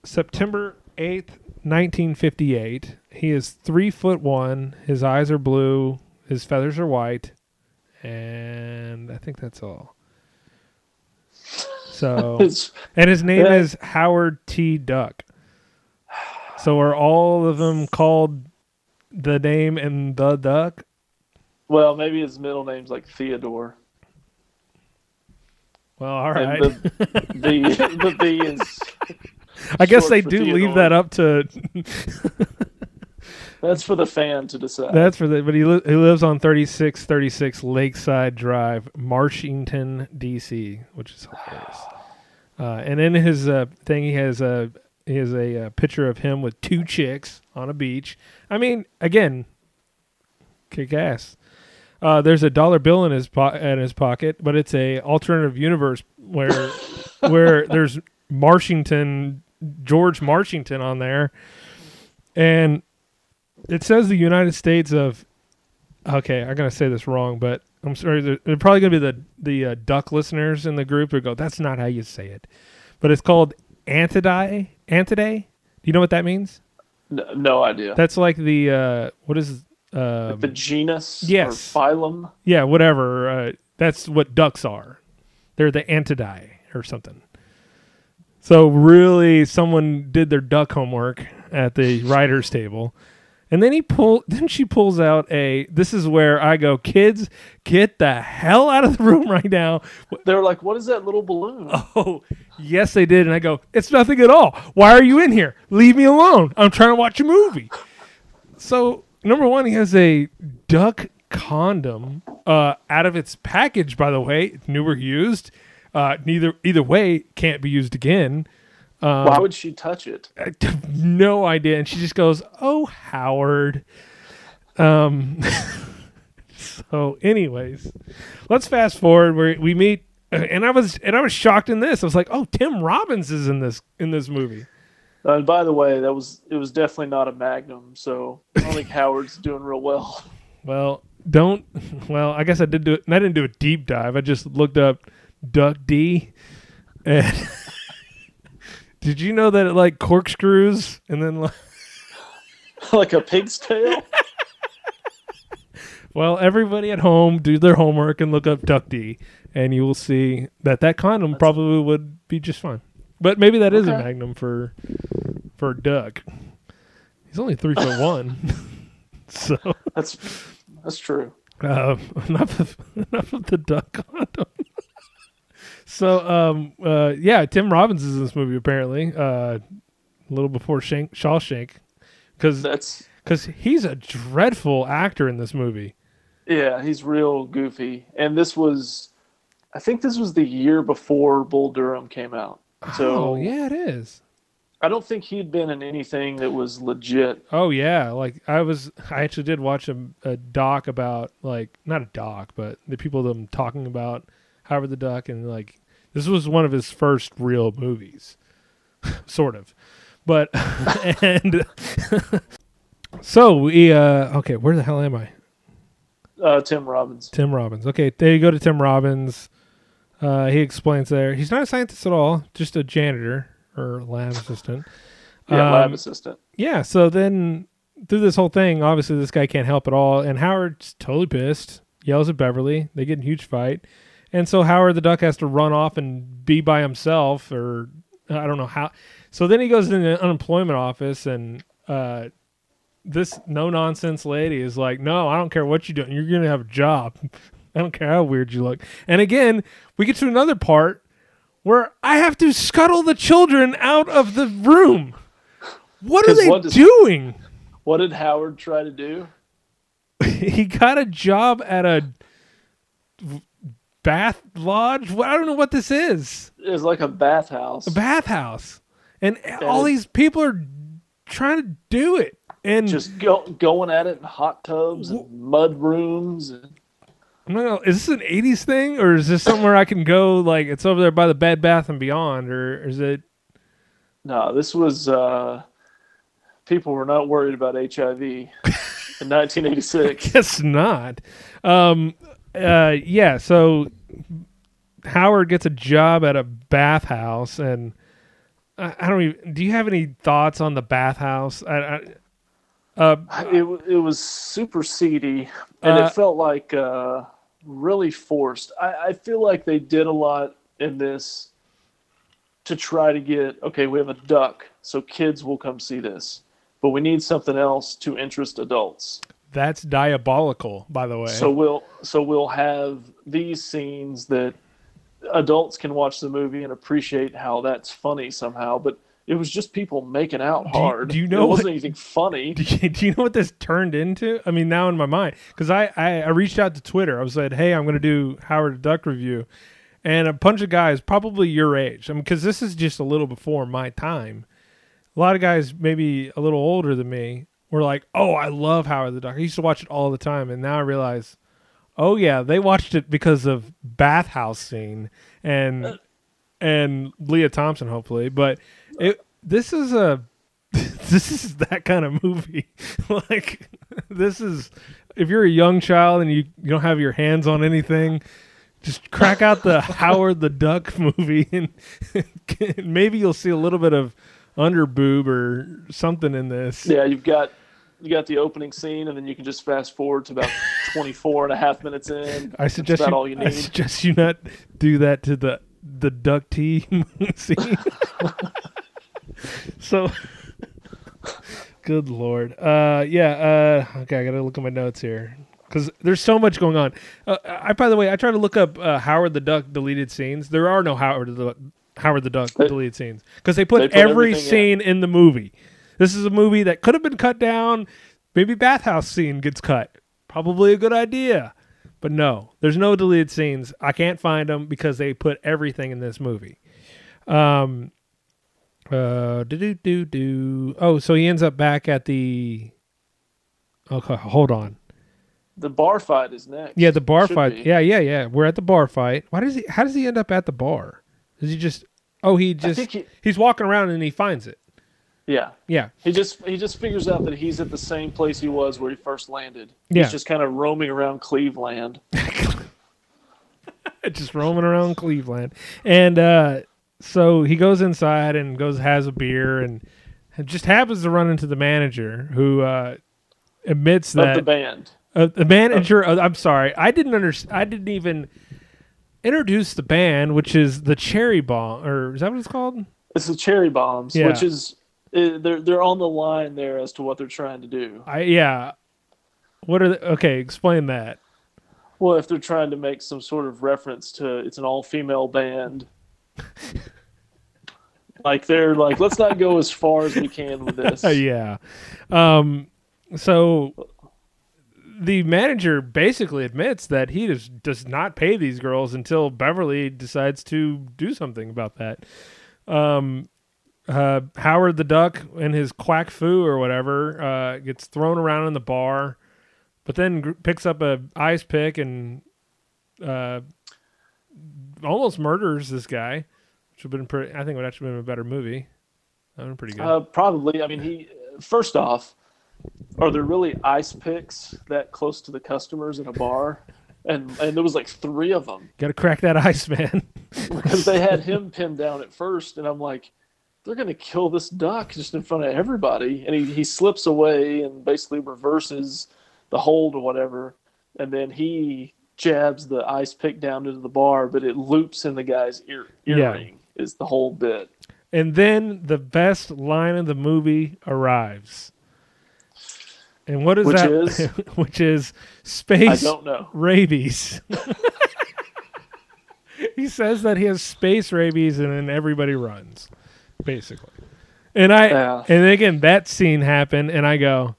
Speaker 3: September 8th, 1958. He is three foot one. His eyes are blue. His feathers are white. And I think that's all. *laughs* So, and his name
Speaker 4: Yeah.
Speaker 3: is Howard T. Duck. So are all of them called the name and the duck?
Speaker 4: well, maybe his middle name's like Theodore.
Speaker 3: Well, all right.
Speaker 4: And *laughs* the, the the B is.
Speaker 3: I guess they do leave that up to *laughs*
Speaker 4: That's for the fan to decide.
Speaker 3: that's for the but he li- he lives on 3636 Lakeside Drive, Marshington, DC, which is hilarious. *sighs* Uh, and in his uh, thing, he has a he has a, uh picture of him with two chicks on a beach. I mean, again, kick ass. Uh, there's a dollar bill in his po- in his pocket, but it's a alternative universe where *laughs* where there's Marshington George Marshington on there, and it says the United States of. Okay, I'm gonna say this wrong, but I'm sorry. They're, they're probably gonna be the the uh, duck listeners in the group who go, "That's not how you say it," but it's called Antidae. Antidae. Do you know what that means?
Speaker 4: no, no idea.
Speaker 3: That's like the uh, what is um,
Speaker 4: the genus
Speaker 3: yes.
Speaker 4: or phylum.
Speaker 3: yeah, whatever. Uh, that's what ducks are. They're the Antidae or something. So really, someone did their duck homework at the writers' table, and then he pull. *laughs* Then she pulls out a. This is where I go, kids, get the hell out of the room *laughs* right now.
Speaker 4: They're like, "What is that little balloon?" *laughs*
Speaker 3: Oh, yes, they did. And I go, it's nothing at all. Why are you in here? Leave me alone. I'm trying to watch a movie. So, number one, he has a duck condom uh, out of its package, by the way, new or used. Uh, neither either way can't be used again.
Speaker 4: Why would she touch it?
Speaker 3: I have no idea. And she just goes, "Oh, Howard." Um. *laughs* so, anyways, let's fast forward. Where we meet, uh, and I was and I was shocked in this. I was like, "Oh, Tim Robbins is in this in this movie."
Speaker 4: And by the way, that was it was definitely not a Magnum, so I don't think Howard's *laughs* doing real well.
Speaker 3: Well, don't. Well, I guess I did do it. I didn't do a deep dive. I just looked up Duck D, and *laughs* did you know that it like corkscrews and then like. *laughs*
Speaker 4: like a pig's tail. *laughs*
Speaker 3: Well, everybody at home do their homework and look up Duck D, and you will see that that condom probably would be just fine. But maybe that is a magnum for for duck. He's only three foot *laughs* one, so
Speaker 4: That's that's true.
Speaker 3: uh, enough of enough of the duck condom. So um uh yeah, Tim Robbins is in this movie apparently uh, a little before Shank, Shawshank because
Speaker 4: That's
Speaker 3: because he's a dreadful actor in this movie.
Speaker 4: Yeah, he's real goofy. And this was, I think this was the year before Bull Durham came out. So
Speaker 3: oh yeah, it is.
Speaker 4: I don't think he'd been in anything that was legit.
Speaker 3: Oh yeah, like I was. I actually did watch a, a doc about like not a doc, but the people them talking about Howard the Duck, and like this was one of his first real movies, *laughs* sort of. But *laughs* and *laughs* so we uh okay, where the hell am I?
Speaker 4: Uh, Tim Robbins.
Speaker 3: Tim Robbins. Okay, there you go to Tim Robbins. Uh, he explains there. He's not a scientist at all, just a janitor or lab assistant.
Speaker 4: Yeah, lab
Speaker 3: Um,
Speaker 4: assistant.
Speaker 3: Yeah, so then through this whole thing, obviously this guy can't help at all, and Howard's totally pissed, yells at Beverly. They get in a huge fight. And so Howard the Duck has to run off and be by himself, or I don't know how. So then he goes in the unemployment office, and uh, this no nonsense lady is like, No, I don't care what you're doing. You're going to have a job. *laughs* I don't care how weird you look. And again, we get to another part where I have to scuttle the children out of the room. What are they
Speaker 4: what
Speaker 3: doing?
Speaker 4: What did Howard try to do? *laughs*
Speaker 3: he got a job at a bath lodge. Well, I don't know what this is.
Speaker 4: It's like a bathhouse.
Speaker 3: A bathhouse. And all these people are trying to do it. And
Speaker 4: just go, going at it in hot tubs and mud rooms. And,
Speaker 3: I'm not gonna, is this an 80s thing or is this somewhere I can go like it's over there by the Bed Bath and Beyond or is it
Speaker 4: no, this was uh, people were not worried about HIV in *laughs* 1986.
Speaker 3: Guess not. Um, uh, yeah. So Howard gets a job at a bathhouse, and I, I don't even. Do you have any thoughts on the bathhouse? I, I, uh,
Speaker 4: it it was super seedy, and
Speaker 3: Uh,
Speaker 4: it felt like uh, really forced. I, I feel like they did a lot in this to try to get okay. We have a duck, so kids will come see this, but we need something else to interest adults.
Speaker 3: That's diabolical, by the way.
Speaker 4: So we'll so we'll have these scenes that adults can watch the movie and appreciate how that's funny somehow, but it was just people making out hard.
Speaker 3: do you know
Speaker 4: it wasn't
Speaker 3: what-
Speaker 4: anything funny? *laughs*
Speaker 3: do you, do you know what this turned into? I mean, now in my mind, because I, I I reached out to Twitter. I was like, "Hey, I'm going to do Howard the Duck review," and a bunch of guys, probably your age, I mean, because this is just a little before my time. A lot of guys, maybe a little older than me, were like, "Oh, I love Howard the Duck. I used to watch it all the time," and now I realize, oh yeah, they watched it because of bathhouse scene and uh. and Lea Thompson, hopefully, but it this is a *laughs* this is that kind of movie. *laughs* like this is if you're a young child and you, you don't have your hands on anything, just crack out the *laughs* Howard the Duck movie and maybe you'll see a little bit of under boob or something in this.
Speaker 4: Yeah, you've got you got the opening scene, and then you can just fast forward to about *laughs* 24 and a half minutes in.
Speaker 3: I suggest
Speaker 4: about
Speaker 3: you,
Speaker 4: all you
Speaker 3: I suggest you not do that to the the duck tea *laughs* scene. *laughs* so good lord. Uh yeah, uh okay, I got to look at my notes here cuz there's so much going on. Uh, I by the way, I tried to look up uh, Howard the Duck deleted scenes. There are no Howard the Duck, Howard the Duck deleted scenes cuz they put,
Speaker 4: they put
Speaker 3: every scene in the movie. This is a movie that could have been cut down. Maybe bathhouse scene gets cut. Probably a good idea. But no, there's no deleted scenes. I can't find them because they put everything in this movie. Um, uh, do do do do. Oh, so he ends up back at the. Okay, hold on.
Speaker 4: The bar fight is next.
Speaker 3: Yeah, the bar
Speaker 4: Should
Speaker 3: fight.
Speaker 4: be.
Speaker 3: Yeah, yeah, yeah. We're at the bar fight. Why does he? How does he end up at the bar? Does he just? Oh, he just.
Speaker 4: he-
Speaker 3: he's walking around and he finds it.
Speaker 4: Yeah.
Speaker 3: Yeah.
Speaker 4: He just he just figures out that he's at the same place he was where he first landed.
Speaker 3: Yeah.
Speaker 4: He's just kind of roaming around Cleveland. *laughs* *laughs*
Speaker 3: just roaming around Cleveland. And uh, so he goes inside and goes has a beer and and just happens to run into the manager who uh, admits
Speaker 4: of the
Speaker 3: that
Speaker 4: band.
Speaker 3: uh, the manager. uh, I'm sorry, I didn't under, I didn't even introduce the band, which is the Cherry Bomb, or is that what it's called?
Speaker 4: It's the Cherry Bombs,
Speaker 3: Yeah.
Speaker 4: which is they're they're on the line there as to what they're trying to do.
Speaker 3: I yeah. What are the, okay? Explain that.
Speaker 4: Well, if they're trying to make some sort of reference to it's an all female band. *laughs* like they're like, let's not go as far as we can with this. *laughs*
Speaker 3: Yeah. Um, so the manager basically admits that he does, does not pay these girls until Beverly decides to do something about that. Um, uh, Howard the Duck and his quack fu or whatever uh, gets thrown around in the bar, but then gr- picks up a ice pick and uh, almost murders this guy. Which would have been pretty. I think would actually been a better movie. That would been pretty good.
Speaker 4: Uh, probably. I mean, he. First off, are there really ice picks that close to the customers in a bar? *laughs* And and there was like three of them
Speaker 3: Got to crack that ice, man. *laughs*
Speaker 4: because they had *laughs* him pinned down at first, and I'm like, they're gonna kill this duck just in front of everybody, and he he slips away and basically reverses the hold or whatever, and then he jabs the ice pick down into the bar, but it loops in the guy's ear
Speaker 3: Yeah.
Speaker 4: Is the whole bit.
Speaker 3: And then the best line of the movie arrives. And what is that?
Speaker 4: Which
Speaker 3: that?
Speaker 4: is? *laughs*
Speaker 3: which is
Speaker 4: I
Speaker 3: space
Speaker 4: don't know.
Speaker 3: rabies. *laughs* he says that he has space rabies, and then everybody runs, basically. And I,
Speaker 4: Yeah.
Speaker 3: and again, that scene happened, and I go,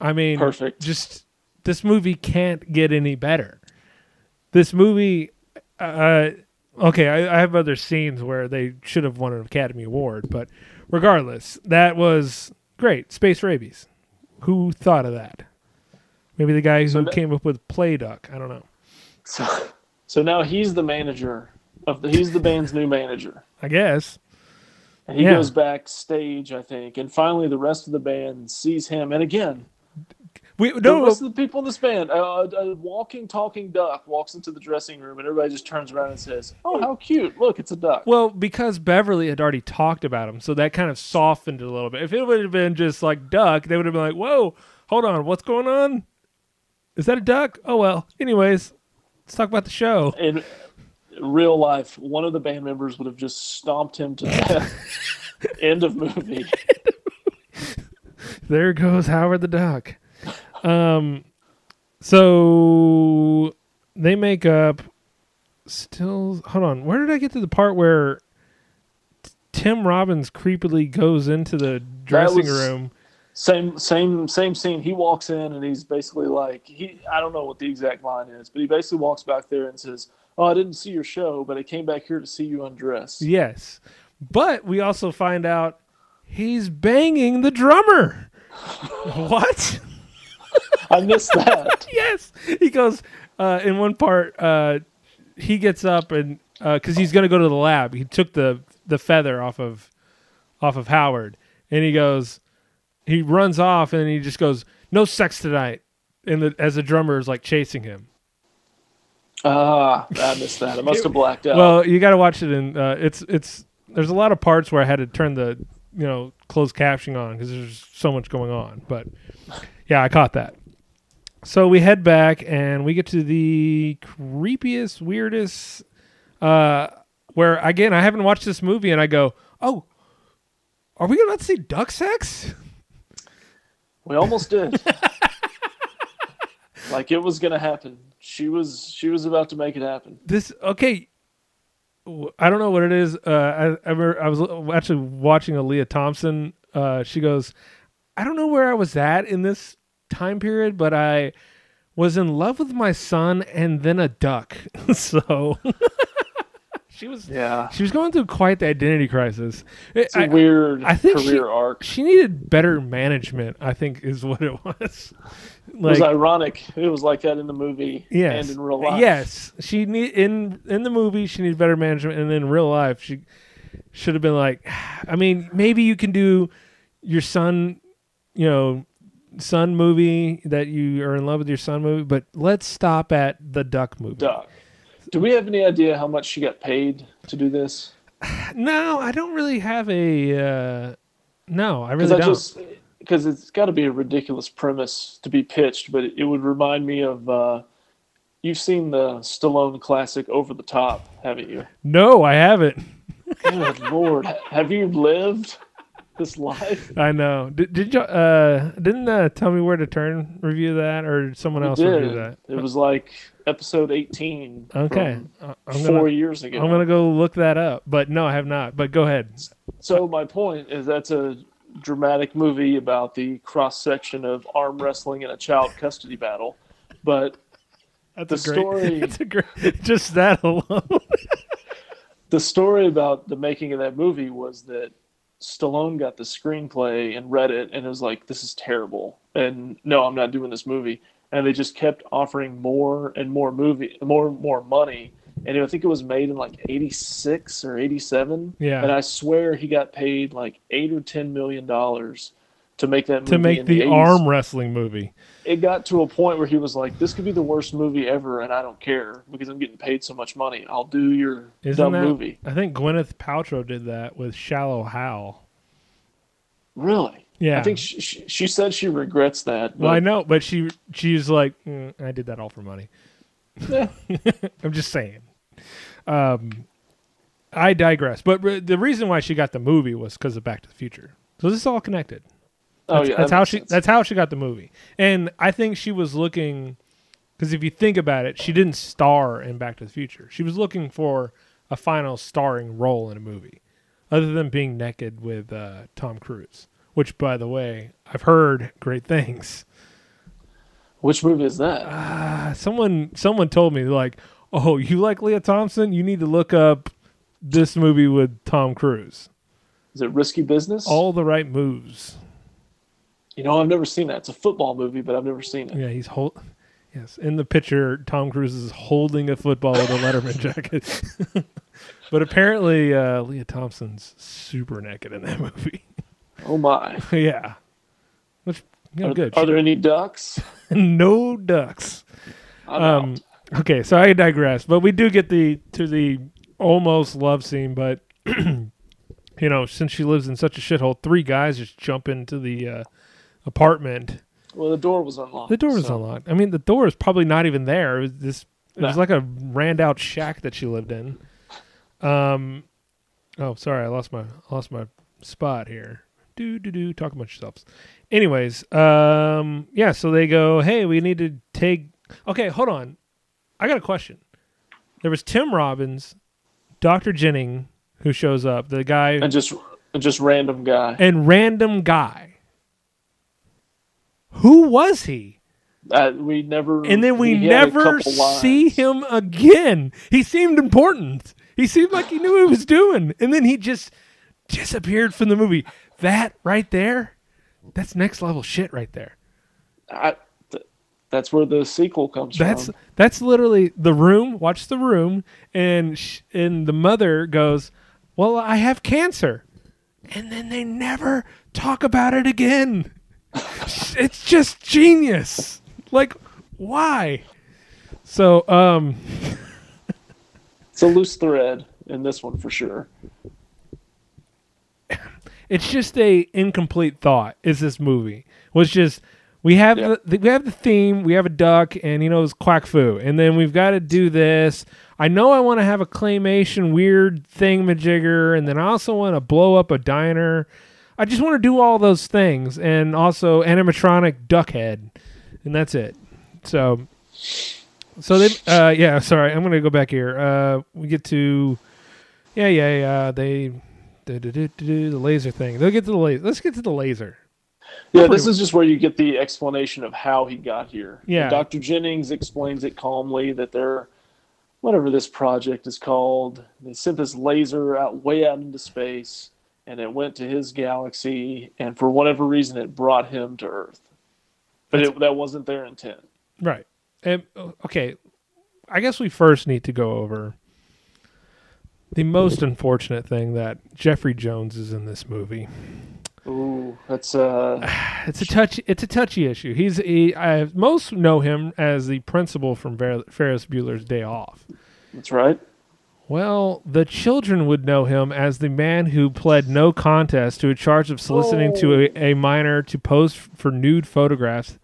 Speaker 3: I mean,
Speaker 4: Perfect.
Speaker 3: Just this movie can't get any better. This movie, uh, okay, I, I have other scenes where they should have won an Academy Award, but regardless, that was great. Space rabies. Who thought of that? Maybe the guy who came up with Play Duck. I don't know.
Speaker 4: So, so now he's the manager of the. He's the band's new manager.
Speaker 3: I guess.
Speaker 4: And he
Speaker 3: Yeah.
Speaker 4: goes backstage, I think, and finally the rest of the band sees him. And again,
Speaker 3: We no, the
Speaker 4: rest of the people in this band, a, walking, talking duck walks into the dressing room, and everybody just turns around and says, "Oh, how cute! Look, it's a duck."
Speaker 3: Well, because Beverly had already talked about him, so that kind of softened it a little bit. If it would have been just like duck, they would have been like, "Whoa, hold on, what's going on? Is that a duck?" Oh well. Anyways, let's talk about the show.
Speaker 4: in real life, one of the band members would have just stomped him to death. *laughs* End of movie.
Speaker 3: There goes Howard the Duck. Um, so they make up. Still, hold on. Where did I get to the part where Tim Robbins creepily goes into the dressing room?
Speaker 4: Same, same, same scene. He walks in and he's basically like, he. I don't know what the exact line is, but he basically walks back there and says, "Oh, I didn't see your show, but I came back here to see you undress.
Speaker 3: Yes, but we also find out he's banging the drummer. *laughs* what?
Speaker 4: I missed that. *laughs*
Speaker 3: yes. He goes uh, in one part. Uh, he gets up and because he's going to go to the lab. He took the the feather off of off of Howard, and he goes. He runs off and he just goes, "No sex tonight," and the, as the drummer is like chasing him.
Speaker 4: Ah, I missed that. I must have blacked out.
Speaker 3: Well, you got to watch it, and uh, it's it's there's a lot of parts where I had to turn the you know closed captioning on because there's so much going on. But yeah, I caught that. So we head back and we get to the creepiest, weirdest. Uh, where again, I haven't watched this movie, and I go, "Oh, are we gonna see duck sex?"
Speaker 4: We almost did. *laughs* like it was gonna happen. She was she was about to make it happen.
Speaker 3: this okay I don't know what it is uh i, I, remember, I was actually watching a lea thompson uh she goes i don't know where i was at in this time period but i was in love with my son and then a duck *laughs* so *laughs* she was
Speaker 4: Yeah,
Speaker 3: she was going through quite the identity crisis
Speaker 4: it's a
Speaker 3: I-
Speaker 4: weird
Speaker 3: I think
Speaker 4: career
Speaker 3: she-
Speaker 4: arc.
Speaker 3: she needed better management i think is what it *laughs* was
Speaker 4: It was ironic. It was like that in the movie
Speaker 3: Yes.
Speaker 4: and in real life.
Speaker 3: Yes, she need in in the movie she needs better management, and in real life she should have been like, *sighs* I mean, maybe you can do your son, you know, son movie that you are in love with your son movie, but let's stop at the duck movie.
Speaker 4: Duck. Do we have any idea how much she got paid to do this?
Speaker 3: No, I don't really have a. Uh, no, I really
Speaker 4: I
Speaker 3: don't.
Speaker 4: because it's got to be a ridiculous premise to be pitched, but it, would remind me of. Uh, you've seen the Stallone classic Over the Top, haven't you?
Speaker 3: No, I haven't.
Speaker 4: Good *laughs* lord, have you lived this life?
Speaker 3: I know. Did, did you? Uh, didn't uh, tell me where to turn review that, or someone else review that?
Speaker 4: It was like episode 18.
Speaker 3: Okay, Uh, I'm
Speaker 4: four
Speaker 3: gonna
Speaker 4: years ago.
Speaker 3: I'm gonna go look that up. But no, I have not. But go ahead.
Speaker 4: So my point is that's a dramatic movie about the cross section of arm wrestling in a child custody battle. But
Speaker 3: That's
Speaker 4: The
Speaker 3: a great.
Speaker 4: story- *laughs*
Speaker 3: That's a great. Just that alone. *laughs*
Speaker 4: the story about the making of that movie was that Stallone got the screenplay and read it and was like, "This is terrible," and no, I'm not doing this movie. And they just kept offering more and more movie, more and more money. And I think it was made in like '86 or '87.
Speaker 3: Yeah.
Speaker 4: And I swear he got paid like eight or ten million dollars to make that movie.
Speaker 3: to make
Speaker 4: in
Speaker 3: the arm wrestling movie.
Speaker 4: It got to a point where he was like, "This could be the worst movie ever, and I don't care because I'm getting paid so much money. I'll do your
Speaker 3: Isn't
Speaker 4: dumb
Speaker 3: that
Speaker 4: movie."
Speaker 3: I think Gwyneth Paltrow did that with Shallow Hal.
Speaker 4: Really?
Speaker 3: Yeah.
Speaker 4: I think she, she, she said she regrets that. But
Speaker 3: Well, I know, but she she's like, "Mm, I did that all for money.
Speaker 4: Yeah. *laughs*
Speaker 3: I'm just saying. Um, I digress. But re- the reason why she got the movie was because of Back to the Future. So this is all connected.
Speaker 4: Oh
Speaker 3: That's,
Speaker 4: yeah,
Speaker 3: that's
Speaker 4: that
Speaker 3: how she.
Speaker 4: sense.
Speaker 3: That's how she got the movie. And I think she was looking, because if you think about it, she didn't star in Back to the Future. She was looking for a final starring role in a movie, other than being naked with uh, Tom Cruise. Which, by the way, I've heard great things.
Speaker 4: Which movie is that?
Speaker 3: Uh, someone someone told me like, "Oh, you like Lea Thompson? You need to look up this movie with Tom Cruise.
Speaker 4: Is it Risky Business?
Speaker 3: All the right moves."
Speaker 4: You know, I've never seen that. It's a football movie, but I've never seen it.
Speaker 3: Yeah, he's hold. Yes, in the picture, Tom Cruise is holding a football with a Letterman *laughs* jacket. *laughs* but apparently, uh, Lea Thompson's super naked in that movie. *laughs*
Speaker 4: Oh my! *laughs*
Speaker 3: yeah, which you know,
Speaker 4: Are,
Speaker 3: good.
Speaker 4: are there any ducks? *laughs*
Speaker 3: no ducks.
Speaker 4: I'm
Speaker 3: Um,
Speaker 4: out.
Speaker 3: okay, so I digress, but we do get the to the almost love scene, but *clears throat* you know, since she lives in such a shithole, three guys just jump into the uh, apartment.
Speaker 4: Well, the door was unlocked.
Speaker 3: The door was
Speaker 4: so-
Speaker 3: unlocked. I mean, the door is probably not even there. It was this. It was like a ran out shack that she lived in. Um, oh, sorry, I lost my I lost my spot here. Do do do. Talk about yourselves. Anyways, um, yeah. So they go, hey, we need to take. Okay, hold on. I got a question. There was Tim Robbins, Doctor Jennings, who shows up. The guy
Speaker 4: And just, just random guy.
Speaker 3: and random guy. Who was he?
Speaker 4: Uh, we never.
Speaker 3: and then we
Speaker 4: he had a
Speaker 3: never see him again. He seemed important. He seemed like he knew what he was doing, and then he just disappeared from the movie. That right there, that's next level shit right there.
Speaker 4: I, th- that's where the sequel comes
Speaker 3: That's
Speaker 4: from.
Speaker 3: that's literally the room. Watch the room, and sh- and the mother goes, "Well, I have cancer," and then they never talk about it again. *laughs* it's just genius. Like, why? So, um, *laughs*
Speaker 4: It's a loose thread in this one for sure.
Speaker 3: It's just a incomplete thought. Is this movie was just we have
Speaker 4: Yeah.
Speaker 3: the, we have the theme, we have a duck, and he knows quack fu, and then we've got to do this. I know I want to have a claymation weird thing majigger, and then I also want to blow up a diner. I just want to do all those things, and also animatronic duck head, and that's it. So, so they, uh, yeah. Sorry, I'm gonna go back here. Uh, we get to, yeah, yeah, yeah. They the laser thing. They'll get to the laser. Let's get to the laser.
Speaker 4: Yeah, this is just where you get the explanation of how he got here.
Speaker 3: Yeah.
Speaker 4: And Dr. Jennings explains it calmly that they're whatever this project is called. They sent this laser out way out into space and it went to his galaxy and for whatever reason it brought him to Earth. But it, that wasn't their intent.
Speaker 3: Right. Um, okay. I guess we first need to go over the most unfortunate thing that Jeffrey Jones is in this movie.
Speaker 4: Ooh, that's uh *sighs*
Speaker 3: It's a touchy. It's a touchy issue. He's he, I most know him as the principal from Ver- Ferris Bueller's Day Off.
Speaker 4: that's right.
Speaker 3: Well, the children would know him as the man who pled no contest to a charge of soliciting to a, a minor to pose for nude photographs,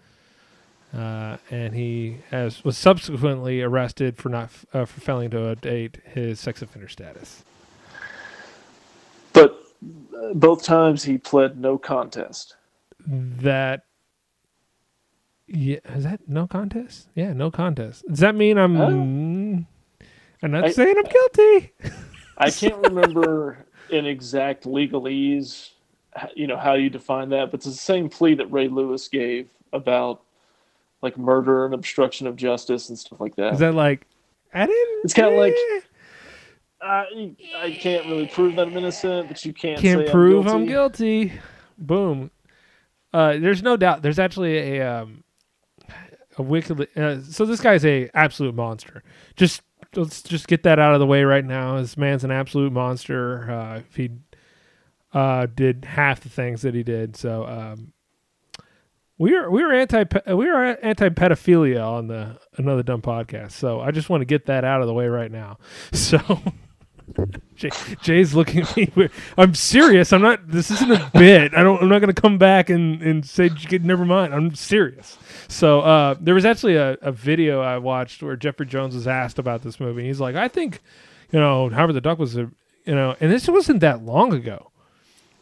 Speaker 3: uh, and he has was subsequently arrested for not uh, for failing to update his sex offender status.
Speaker 4: But uh, both times he pled no contest.
Speaker 3: That yeah, is that no contest? Yeah, no contest. Does that mean I'm?
Speaker 4: Oh.
Speaker 3: I'm not
Speaker 4: I-
Speaker 3: saying I'm guilty. *laughs*
Speaker 4: I can't remember in exact legalese you know how you define that, but it's the same plea that Ray Lewis gave about like murder and obstruction of justice and stuff like that.
Speaker 3: Is that like I didn't?
Speaker 4: It's kinda like-
Speaker 3: eh,
Speaker 4: I I can't really prove that I'm innocent, but you can't
Speaker 3: can't
Speaker 4: say
Speaker 3: prove
Speaker 4: I'm
Speaker 3: I'm
Speaker 4: guilty.
Speaker 3: guilty. Boom. Uh, there's no doubt. There's actually a um, a wicked. Uh, so this guy's a absolute monster. Just let's just get that out of the way right now. This man's an absolute monster. Uh, if he uh, did half the things that he did, so um, we are we were anti we are anti pedophilia on the another dumb podcast. So I just want to get that out of the way right now. *laughs* So. *laughs* Jay, Jay's looking at me. I'm serious. I'm not. This isn't a bit. I don't. I'm not going to come back and and say never mind. I'm serious. So uh, there was actually a, a video I watched where Jeffrey Jones was asked about this movie. He's like, I think, you know, Howard the Duck was a, you know, and this wasn't that long ago.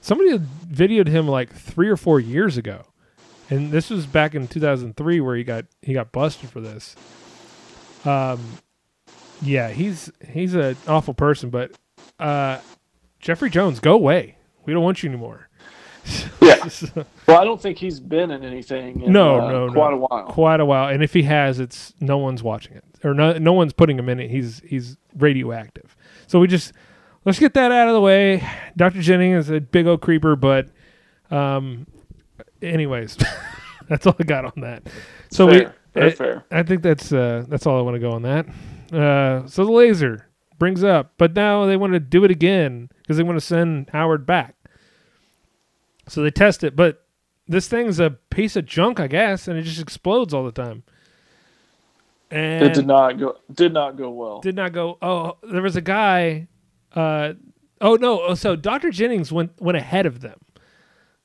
Speaker 3: Somebody videoed him like three or four years ago, and this was back in 2003 where he got he got busted for this. Um, yeah, he's he's an awful person, but uh, Jeffrey Jones, go away. We don't want you anymore. *laughs*
Speaker 4: Yeah. Well, I don't think he's been in anything. In,
Speaker 3: No,
Speaker 4: uh,
Speaker 3: no, no.
Speaker 4: quite a while.
Speaker 3: Quite a while, and if he has, it's no one's watching it, or no, no one's putting him in it. He's he's radioactive. So we just let's get that out of the way. Doctor Jennings is a big old creeper, but um, anyways, *laughs* that's all I got on that. So
Speaker 4: fair.
Speaker 3: we,
Speaker 4: Very
Speaker 3: I-
Speaker 4: fair.
Speaker 3: I think that's uh, that's all I want to go on that. Uh, so the laser brings up, but now they want to do it again because they want to send Howard back. So they test it, but this thing's a piece of junk, I guess, and it just explodes all the time. And
Speaker 4: It did not go. Did not go well.
Speaker 3: did not go. Oh, there was a guy. Uh, oh no! Oh, so Doctor Jennings went went ahead of them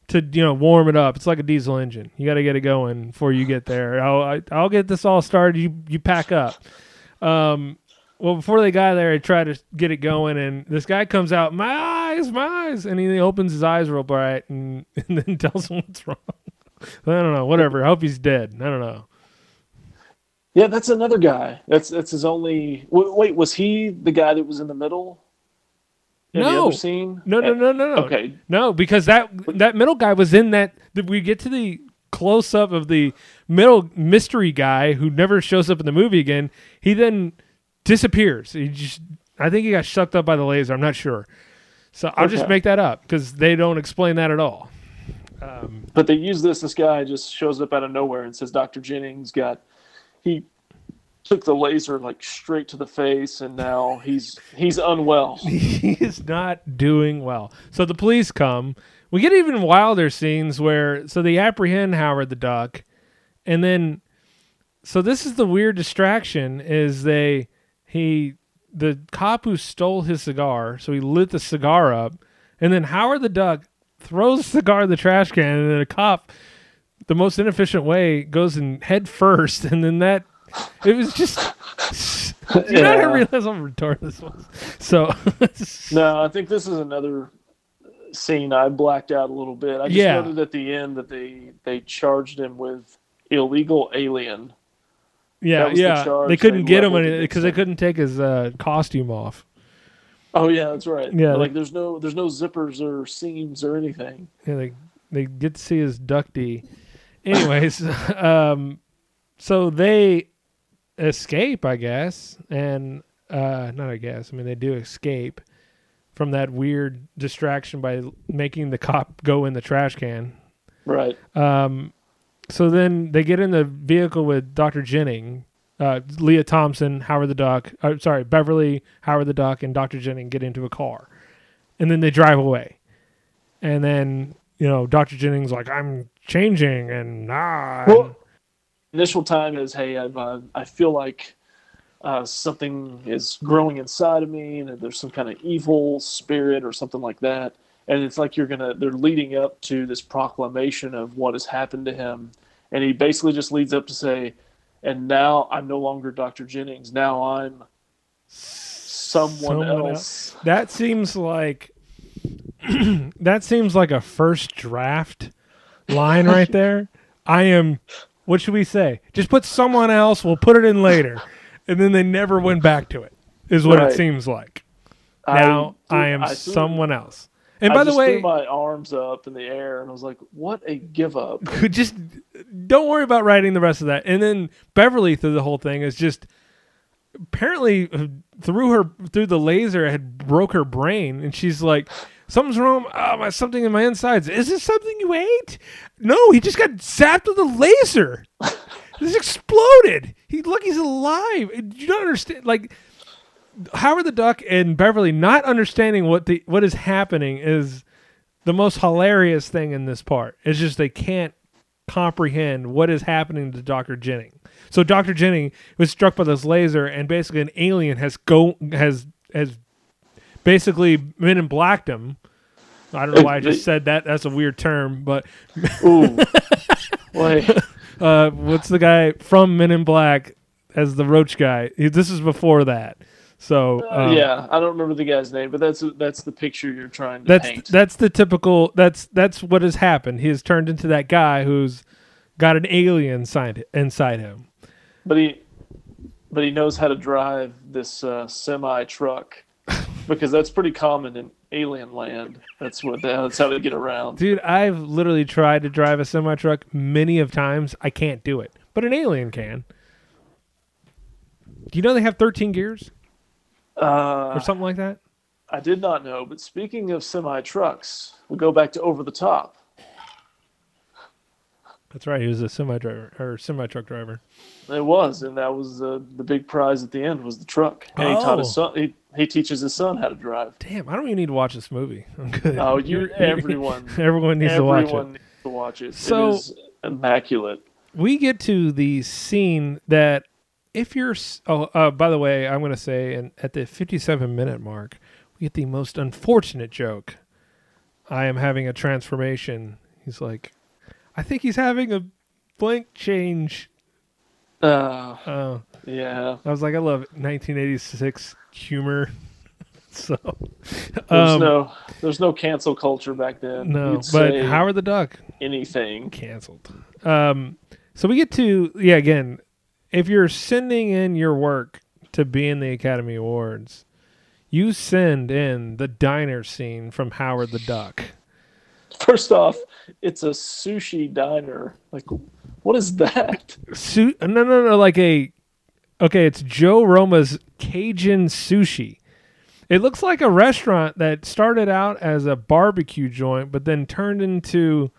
Speaker 3: to you know warm it up. It's like a diesel engine. You got to get it going before you get there. I'll I, I'll get this all started. You you pack up. Um, well, before they got there, I tried to get it going, and this guy comes out. My eyes, my eyes, and he opens his eyes real bright, and, *laughs* and then tells him what's wrong. I don't know. Whatever. I hope he's dead. I don't know.
Speaker 4: Yeah, that's another guy. That's that's his only. Wait, was he the guy that was in the middle?
Speaker 3: No. No, no, no, no, no.
Speaker 4: Okay.
Speaker 3: No, because that that middle guy was in that. we get to the close up of the middle mystery guy who never shows up in the movie again. He then disappears. He just, I think he got sucked up by the laser. I'm not sure. So I'll just make that up because they don't explain that at all.
Speaker 4: Um, but they use this. This guy just shows up out of nowhere and says, "Dr. Jennings got he took the laser like straight to the face, and now he's he's unwell." *laughs*
Speaker 3: he is not doing well. So the police come. We get even wilder scenes where so they apprehend Howard the Duck, and then so this is the weird distraction is they he the cop who stole his cigar, so he lit the cigar up, and then Howard the Duck throws the cigar in the trash can, and then a cop, the most inefficient way, goes in head first, *laughs* and then that it was just. *laughs* you know, I
Speaker 4: Yeah.
Speaker 3: didn't realize how retarded this was. So *laughs*
Speaker 4: No, I think this is another scene I blacked out a little bit. I just
Speaker 3: Yeah.
Speaker 4: noted at the end that they they charged him with illegal alien.
Speaker 3: Yeah,
Speaker 4: was the
Speaker 3: yeah. They couldn't
Speaker 4: they
Speaker 3: get him because they couldn't take his uh, costume off.
Speaker 4: Oh yeah, that's right.
Speaker 3: Yeah,
Speaker 4: like there's no there's no zippers or seams or anything.
Speaker 3: Yeah, they they get to see his ducty. Anyways, *laughs* um, so they escape, I guess, and uh, not I guess. I mean, they do escape from that weird distraction by making the cop go in the trash can.
Speaker 4: Right.
Speaker 3: Um, so then they get in the vehicle with Dr. Jennings, uh, Lea Thompson, Howard the Duck, uh, sorry, Beverly, Howard the Duck, and Dr. Jennings get into a car. And then they drive away. And then, you know, Dr. Jennings like, I'm changing and ah.
Speaker 4: Well, initial time is hey, I've, uh, I feel like uh, something is growing inside of me, and there's some kind of evil spirit or something like that. And it's like you're gonna they're leading up to this proclamation of what has happened to him, and he basically just leads up to say, "And now I'm no longer Dr. Jennings. Now I'm someone,
Speaker 3: Someone
Speaker 4: else."
Speaker 3: that seems like *clears throat* that seems like a first draft line right *laughs* there. I am what should we say? Just put someone else, we'll put it in later. And then they never went back to it. Is what
Speaker 4: Right.
Speaker 3: it seems like. Now I,
Speaker 4: dude,
Speaker 3: am
Speaker 4: I
Speaker 3: someone else. And
Speaker 4: I
Speaker 3: by the way,
Speaker 4: threw my arms up in the air and I was like, "What a give up!" *laughs*
Speaker 3: just don't worry about writing the rest of that. And then Beverly through the whole thing is just apparently uh, through her through the laser had broke her brain, and she's like, "Something's wrong. Oh, my something in my insides. Is this something you ate? No, he just got zapped with a laser. *laughs* this exploded. He look, he's alive. You don't understand, like." Howard the Duck and Beverly not understanding what the what is happening is the most hilarious thing in this part. It's just they can't comprehend what is happening to Dr. Jennings. So Dr. Jennings was struck by this laser and basically an alien has go has has basically men in blacked him. I don't know why I just said that. That's a weird term, but
Speaker 4: Ooh, *laughs*
Speaker 3: uh, what's the guy from Men in Black as the roach guy? This is before that. So um,
Speaker 4: yeah, I don't remember the guy's name, but that's that's the picture you're trying to
Speaker 3: that's
Speaker 4: paint.
Speaker 3: that's the typical that's that's what has happened. He has turned into that guy who's got an alien inside inside him.
Speaker 4: but he, but he knows how to drive this uh, semi truck, because that's pretty common in alien land. That's what that's how they get around.
Speaker 3: Dude, I've literally tried to drive a semi truck many of times. I can't do it, but an alien can. Do you know they have 13 gears
Speaker 4: Uh,
Speaker 3: or something like that?
Speaker 4: I did not know, but speaking of semi trucks, we go back to over the top.
Speaker 3: That's right. He was a semi driver or semi truck driver.
Speaker 4: It was, and that was uh, the big prize at the end was the truck. And he taught his
Speaker 3: Oh.
Speaker 4: son. He, he teaches his son how to drive.
Speaker 3: Damn, I don't even need to watch this movie. *laughs* I'm good.
Speaker 4: Oh, you *laughs* everyone, *laughs*
Speaker 3: Everyone needs to watch it.
Speaker 4: everyone needs to watch it.
Speaker 3: So-
Speaker 4: it is immaculate.
Speaker 3: we get to the scene that if you're oh uh, by the way i'm going to say and at the 57 minute mark we get the most unfortunate joke i am having a transformation he's like i think he's having a blank change
Speaker 4: Uh,
Speaker 3: uh,
Speaker 4: yeah,
Speaker 3: i was like i love 1986 humor *laughs* so
Speaker 4: there's
Speaker 3: um,
Speaker 4: no there's no cancel culture back then.
Speaker 3: no
Speaker 4: You'd
Speaker 3: but howard the duck
Speaker 4: anything.
Speaker 3: canceled. Um, so we get to yeah again. If you're sending in your work to be in the Academy Awards, you send in the diner scene from Howard the Duck.
Speaker 4: First off, it's a sushi diner. Like, what is that?
Speaker 3: Su- no, no, no, like a okay. It's Joe Roma's Cajun Sushi. It looks like a restaurant that started out as a barbecue joint, but then turned into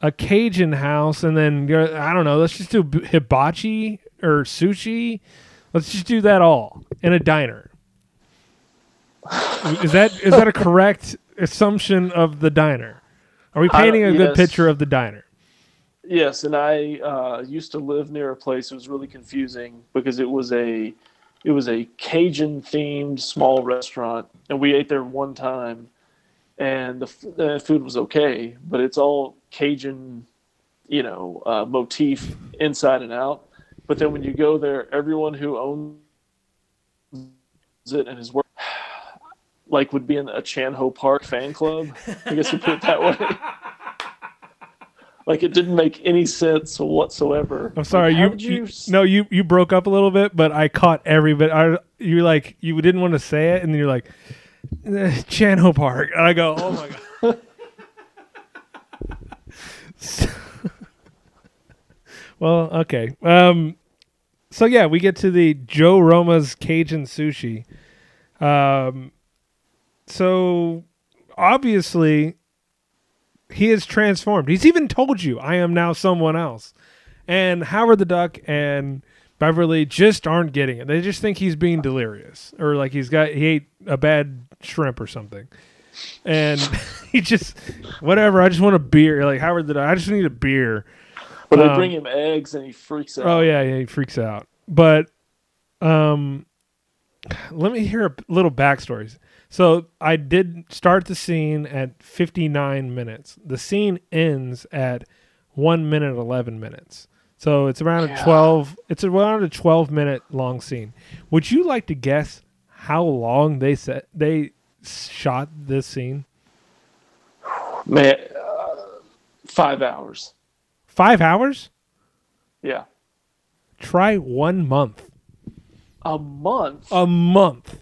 Speaker 3: a Cajun house, and then I don't know. Let's just do hibachi or sushi. Let's just do that all in a diner. is that is that a correct assumption of the diner? Are we painting a good
Speaker 4: yes.
Speaker 3: picture of the diner?
Speaker 4: Yes, and I uh, used to live near a place. It was really confusing because it was a it was a Cajun themed small restaurant, and we ate there one time, and the, f- the food was okay, but it's all Cajun, you know, uh, motif inside and out. But then when you go there, everyone who owns it and his work, *sighs* like, would be in a Chan Ho Park fan club. I guess you put it that way. *laughs* Like it didn't make any sense whatsoever.
Speaker 3: I'm sorry,
Speaker 4: Like,
Speaker 3: you, you
Speaker 4: s-
Speaker 3: no you you broke up a little bit, but I caught every bit. I you like you didn't want to say it, and then you're like "Eh, Channel Park, and I go, oh my god. So- *laughs* well, okay. Um, so yeah, we get to the Joe Roma's Cajun Sushi. Um, so obviously he is transformed. He's even told you, I am now someone else. And Howard the Duck and Beverly just aren't getting it. They just think he's being delirious or like he's got he ate a bad shrimp or something. And *laughs* he just whatever, I just want a beer. Like Howard the Duck, I just need a beer.
Speaker 4: They
Speaker 3: um,
Speaker 4: bring him eggs and he freaks out.
Speaker 3: Oh yeah, yeah, he freaks out. But um let me hear a little backstories. So I did start the scene at 59 minutes. The scene ends at 1 minute 11 minutes. So it's around a 12 it's around a 12 minute long scene. Would you like to guess how long they set they shot this scene?
Speaker 4: Man, uh, five hours.
Speaker 3: 5 hours?
Speaker 4: Yeah,
Speaker 3: Try 1 month.
Speaker 4: a month.
Speaker 3: a month.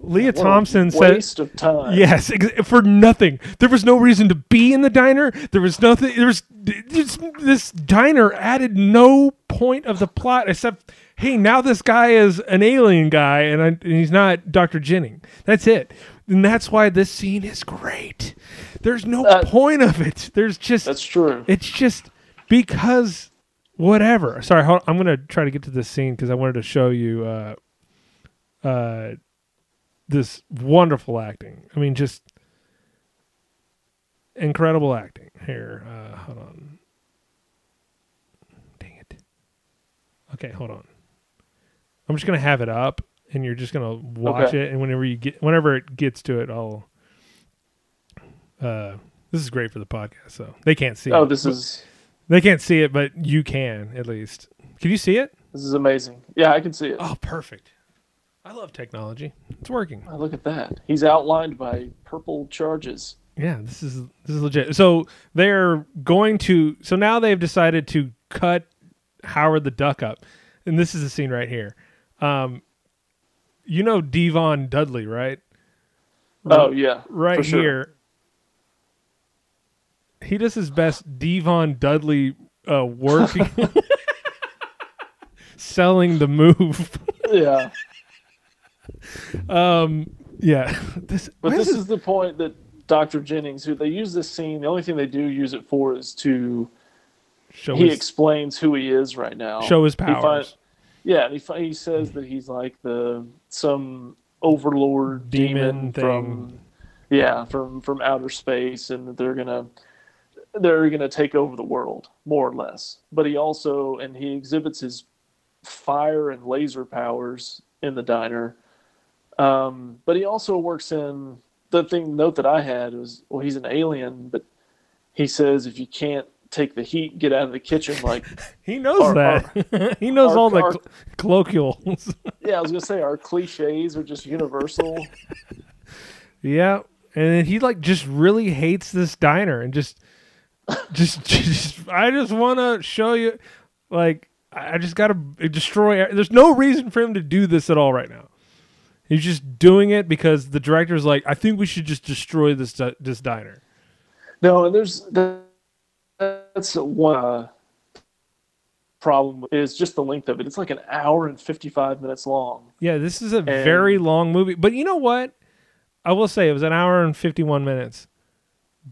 Speaker 3: Lea
Speaker 4: What
Speaker 3: Thompson said
Speaker 4: waste of time.
Speaker 3: Yes, ex- for nothing. There was no reason to be in the diner. There was nothing. There was this, this diner added no point of the plot except, hey, now this guy is an alien guy, and, I, and he's not Doctor Jennings. That's it, and that's why this scene is great. There's no
Speaker 4: That-
Speaker 3: point of it. There's just
Speaker 4: That's true.
Speaker 3: it's just because whatever. Sorry, hold, I'm gonna try to get to this scene because I wanted to show you uh, uh, this wonderful acting. I mean, just incredible acting here. Uh, hold on. Dang it. Okay, hold on. I'm just gonna have it up, and you're just gonna watch
Speaker 4: Okay.
Speaker 3: it. And whenever you get, whenever it gets to it, I'll. Uh, this is great for the podcast, so they can't see.
Speaker 4: Oh,
Speaker 3: it.
Speaker 4: this is
Speaker 3: They can't see it, but you can at least. Can you see it?
Speaker 4: this is amazing. Yeah, I can see it.
Speaker 3: Oh, perfect. I love technology. It's working.
Speaker 4: Oh, look at that. He's outlined by purple charges.
Speaker 3: Yeah, this is this is legit. So they're going to. So now they've decided to cut Howard the Duck up, and this is the scene right here. Um, you know D-Von Dudley, right?
Speaker 4: Oh yeah,
Speaker 3: right
Speaker 4: sure.
Speaker 3: here. He does his best D-Von Dudley uh, working, *laughs* *laughs* selling the move.
Speaker 4: Yeah, *laughs*
Speaker 3: Um, yeah, *laughs* this.
Speaker 4: but this
Speaker 3: is
Speaker 4: is the point that Dr. Jennings, who they use this scene, the only thing they do use it for is to
Speaker 3: show
Speaker 4: he
Speaker 3: his,
Speaker 4: explains who he is right now.
Speaker 3: show his
Speaker 4: He fin-
Speaker 3: powers.
Speaker 4: yeah, and he fi- he says that he's like the some overlord
Speaker 3: Demon
Speaker 4: demon,
Speaker 3: thing.
Speaker 4: from yeah from from outer space, and that they're gonna they're gonna take over the world more or less. But he also and he exhibits his fire and laser powers in the diner. Um, but he also works in the thing note that I had was well he's an alien, but he says if you can't take the heat, get out of the kitchen. Like *laughs*
Speaker 3: He knows
Speaker 4: Our-
Speaker 3: that. *laughs* he knows
Speaker 4: our-
Speaker 3: all the
Speaker 4: our-
Speaker 3: cl- colloquials. *laughs*
Speaker 4: yeah, I was gonna say our cliches are just universal.
Speaker 3: yeah, and he like just really hates this diner and just, just, just I just want to show you, like I I just got to destroy. There's no reason for him to do this at all right now. He's just doing it because the director's like, I think we should just destroy this di- this diner.
Speaker 4: No, and there's that's one uh, problem is just the length of it. It's like an hour and fifty five minutes long.
Speaker 3: Yeah, this is a very long movie. But you know what? I will say it was an hour and 51 minutes.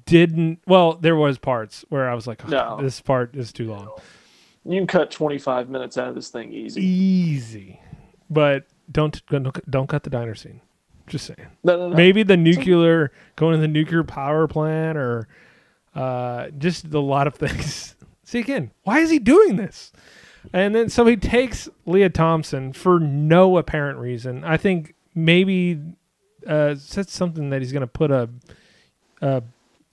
Speaker 3: Didn't well, there was parts where I was like, oh,
Speaker 4: No.
Speaker 3: this part is too long.
Speaker 4: You can cut twenty five minutes out of this thing easy.
Speaker 3: Easy. But don't don't, don't cut the diner scene. Just saying.
Speaker 4: No, no, no.
Speaker 3: Maybe the nuclear going to the nuclear power plant or uh, just a lot of things. *laughs* See again, why is he doing this? And then so he takes Lea Thompson for no apparent reason. I think maybe uh, said something that he's going to put a a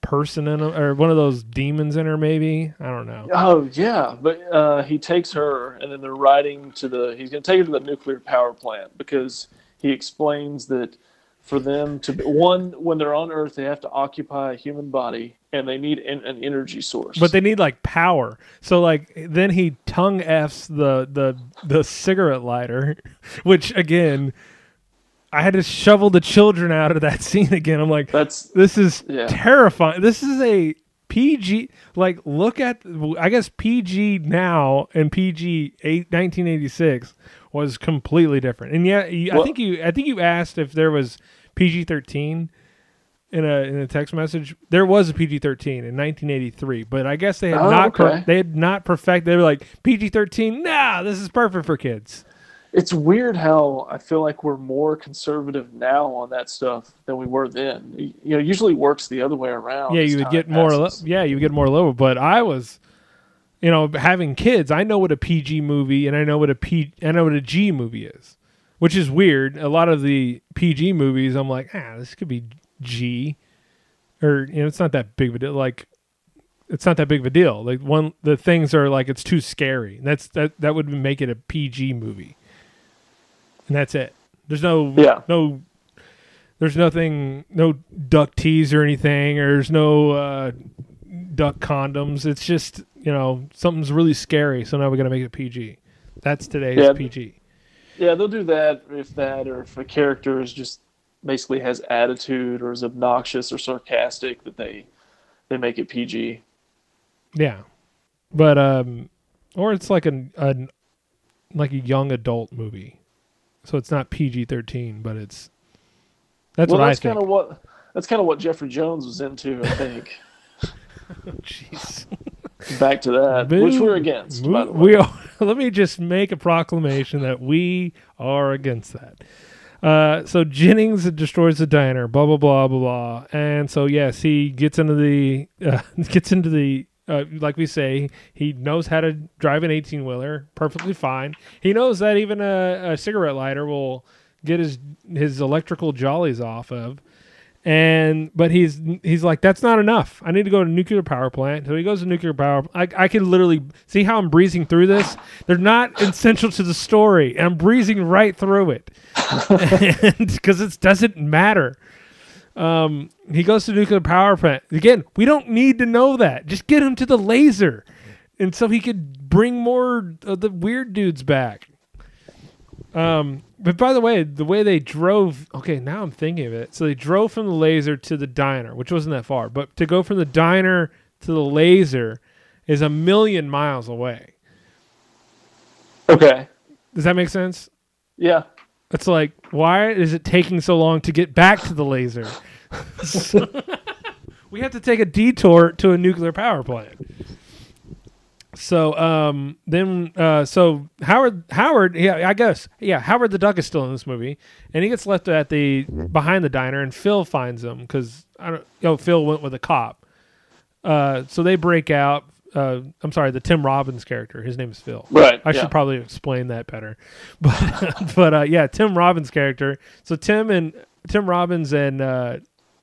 Speaker 3: person in her, or one of those demons in her. Maybe I don't know.
Speaker 4: Oh yeah, but uh, he takes her, and then they're riding to the. He's going to take her to the nuclear power plant because he explains that for them to be, one when they're on Earth, they have to occupy a human body, and they need an, an energy source.
Speaker 3: But they need like power. So like then he tongue f's the the the cigarette lighter, *laughs* which again, I had to shovel the children out of that *laughs* scene again. I'm like,
Speaker 4: that's
Speaker 3: this is
Speaker 4: Yeah.
Speaker 3: terrifying. This is a PG. Like look at I guess PG now and PG eight, 1986 was completely different. And yeah, you, I think you I think you asked if there was PG 13 in a in a text message. There was a PG thirteen in 1983, but I guess they had
Speaker 4: Oh,
Speaker 3: not per- they had not perfect. They were like PG thirteen. Nah, this is perfect for kids.
Speaker 4: It's weird how I feel like we're more conservative now on that stuff than we were then. You know, usually works the other way around.
Speaker 3: yeah, you would get more. Lo- yeah, you would get more low. But I was, you know, having kids. I know what a PG movie and I know what a P. I know what a G movie is, which is weird. A lot of the PG movies, I'm like, ah, this could be G, or you know, it's not that big of a deal. Like. It's not that big of a deal. Like one, the things are like it's too scary. That's that that would make it a PG movie, and that's it. There's no
Speaker 4: Yeah.
Speaker 3: no there's nothing no duck teas or anything or there's no uh, duck condoms it's just you know something's really scary so now we're going to make it pg that's today's
Speaker 4: Yeah.
Speaker 3: pg
Speaker 4: Yeah, they'll do that if that, or if a character is just basically has attitude or is obnoxious or sarcastic that they they make it PG.
Speaker 3: Yeah, but um, or it's like an, an like a young adult movie, so it's not PG thirteen, but it's that's
Speaker 4: well,
Speaker 3: what
Speaker 4: that's
Speaker 3: I think.
Speaker 4: kind of what that's kind of what Jeffrey Jones was into, I think. *laughs*
Speaker 3: Jeez.
Speaker 4: Back to that, which we're against. by the way.
Speaker 3: We are, *laughs* let me just make a proclamation that we are against that. Uh, so Jennings destroys the diner, blah blah blah blah blah, and so yes, he gets into the *laughs* uh, gets into the uh, like we say, he knows how to drive an eighteen wheeler perfectly fine. He knows that even a, a cigarette lighter will get his his electrical jollies off of. And but he's he's like that's not enough. I need to go to a nuclear power plant. So he goes to nuclear power i, I can literally see how i'm breezing through this. They're not *laughs* essential to the story i'm breezing right through it. *laughs* Because it doesn't matter um he goes to nuclear power plant again we don't need to know that just get him to the laser and so he could bring more of the weird dudes back um, but by the way, the way they drove, okay, now I'm thinking of it. So they drove from the laser to the diner, which wasn't that far, but to go from the diner to the laser is a million miles away.
Speaker 4: Okay.
Speaker 3: Does that make sense?
Speaker 4: Yeah.
Speaker 3: It's like, why is it taking so long to get back to the laser? *laughs* We have to take a detour to a nuclear power plant. So um, then, uh, so Howard, Howard, yeah, I guess, yeah, Howard the Duck is still in this movie, and he gets left at the behind the diner, and Phil finds him because I don't, oh, Phil went with a cop. Uh, so they break out. Uh, I'm sorry, the Tim Robbins character. His name is Phil.
Speaker 4: Right.
Speaker 3: I
Speaker 4: yeah.
Speaker 3: should probably explain that better, *laughs* but but uh, yeah, Tim Robbins character. So Tim and Tim Robbins and uh,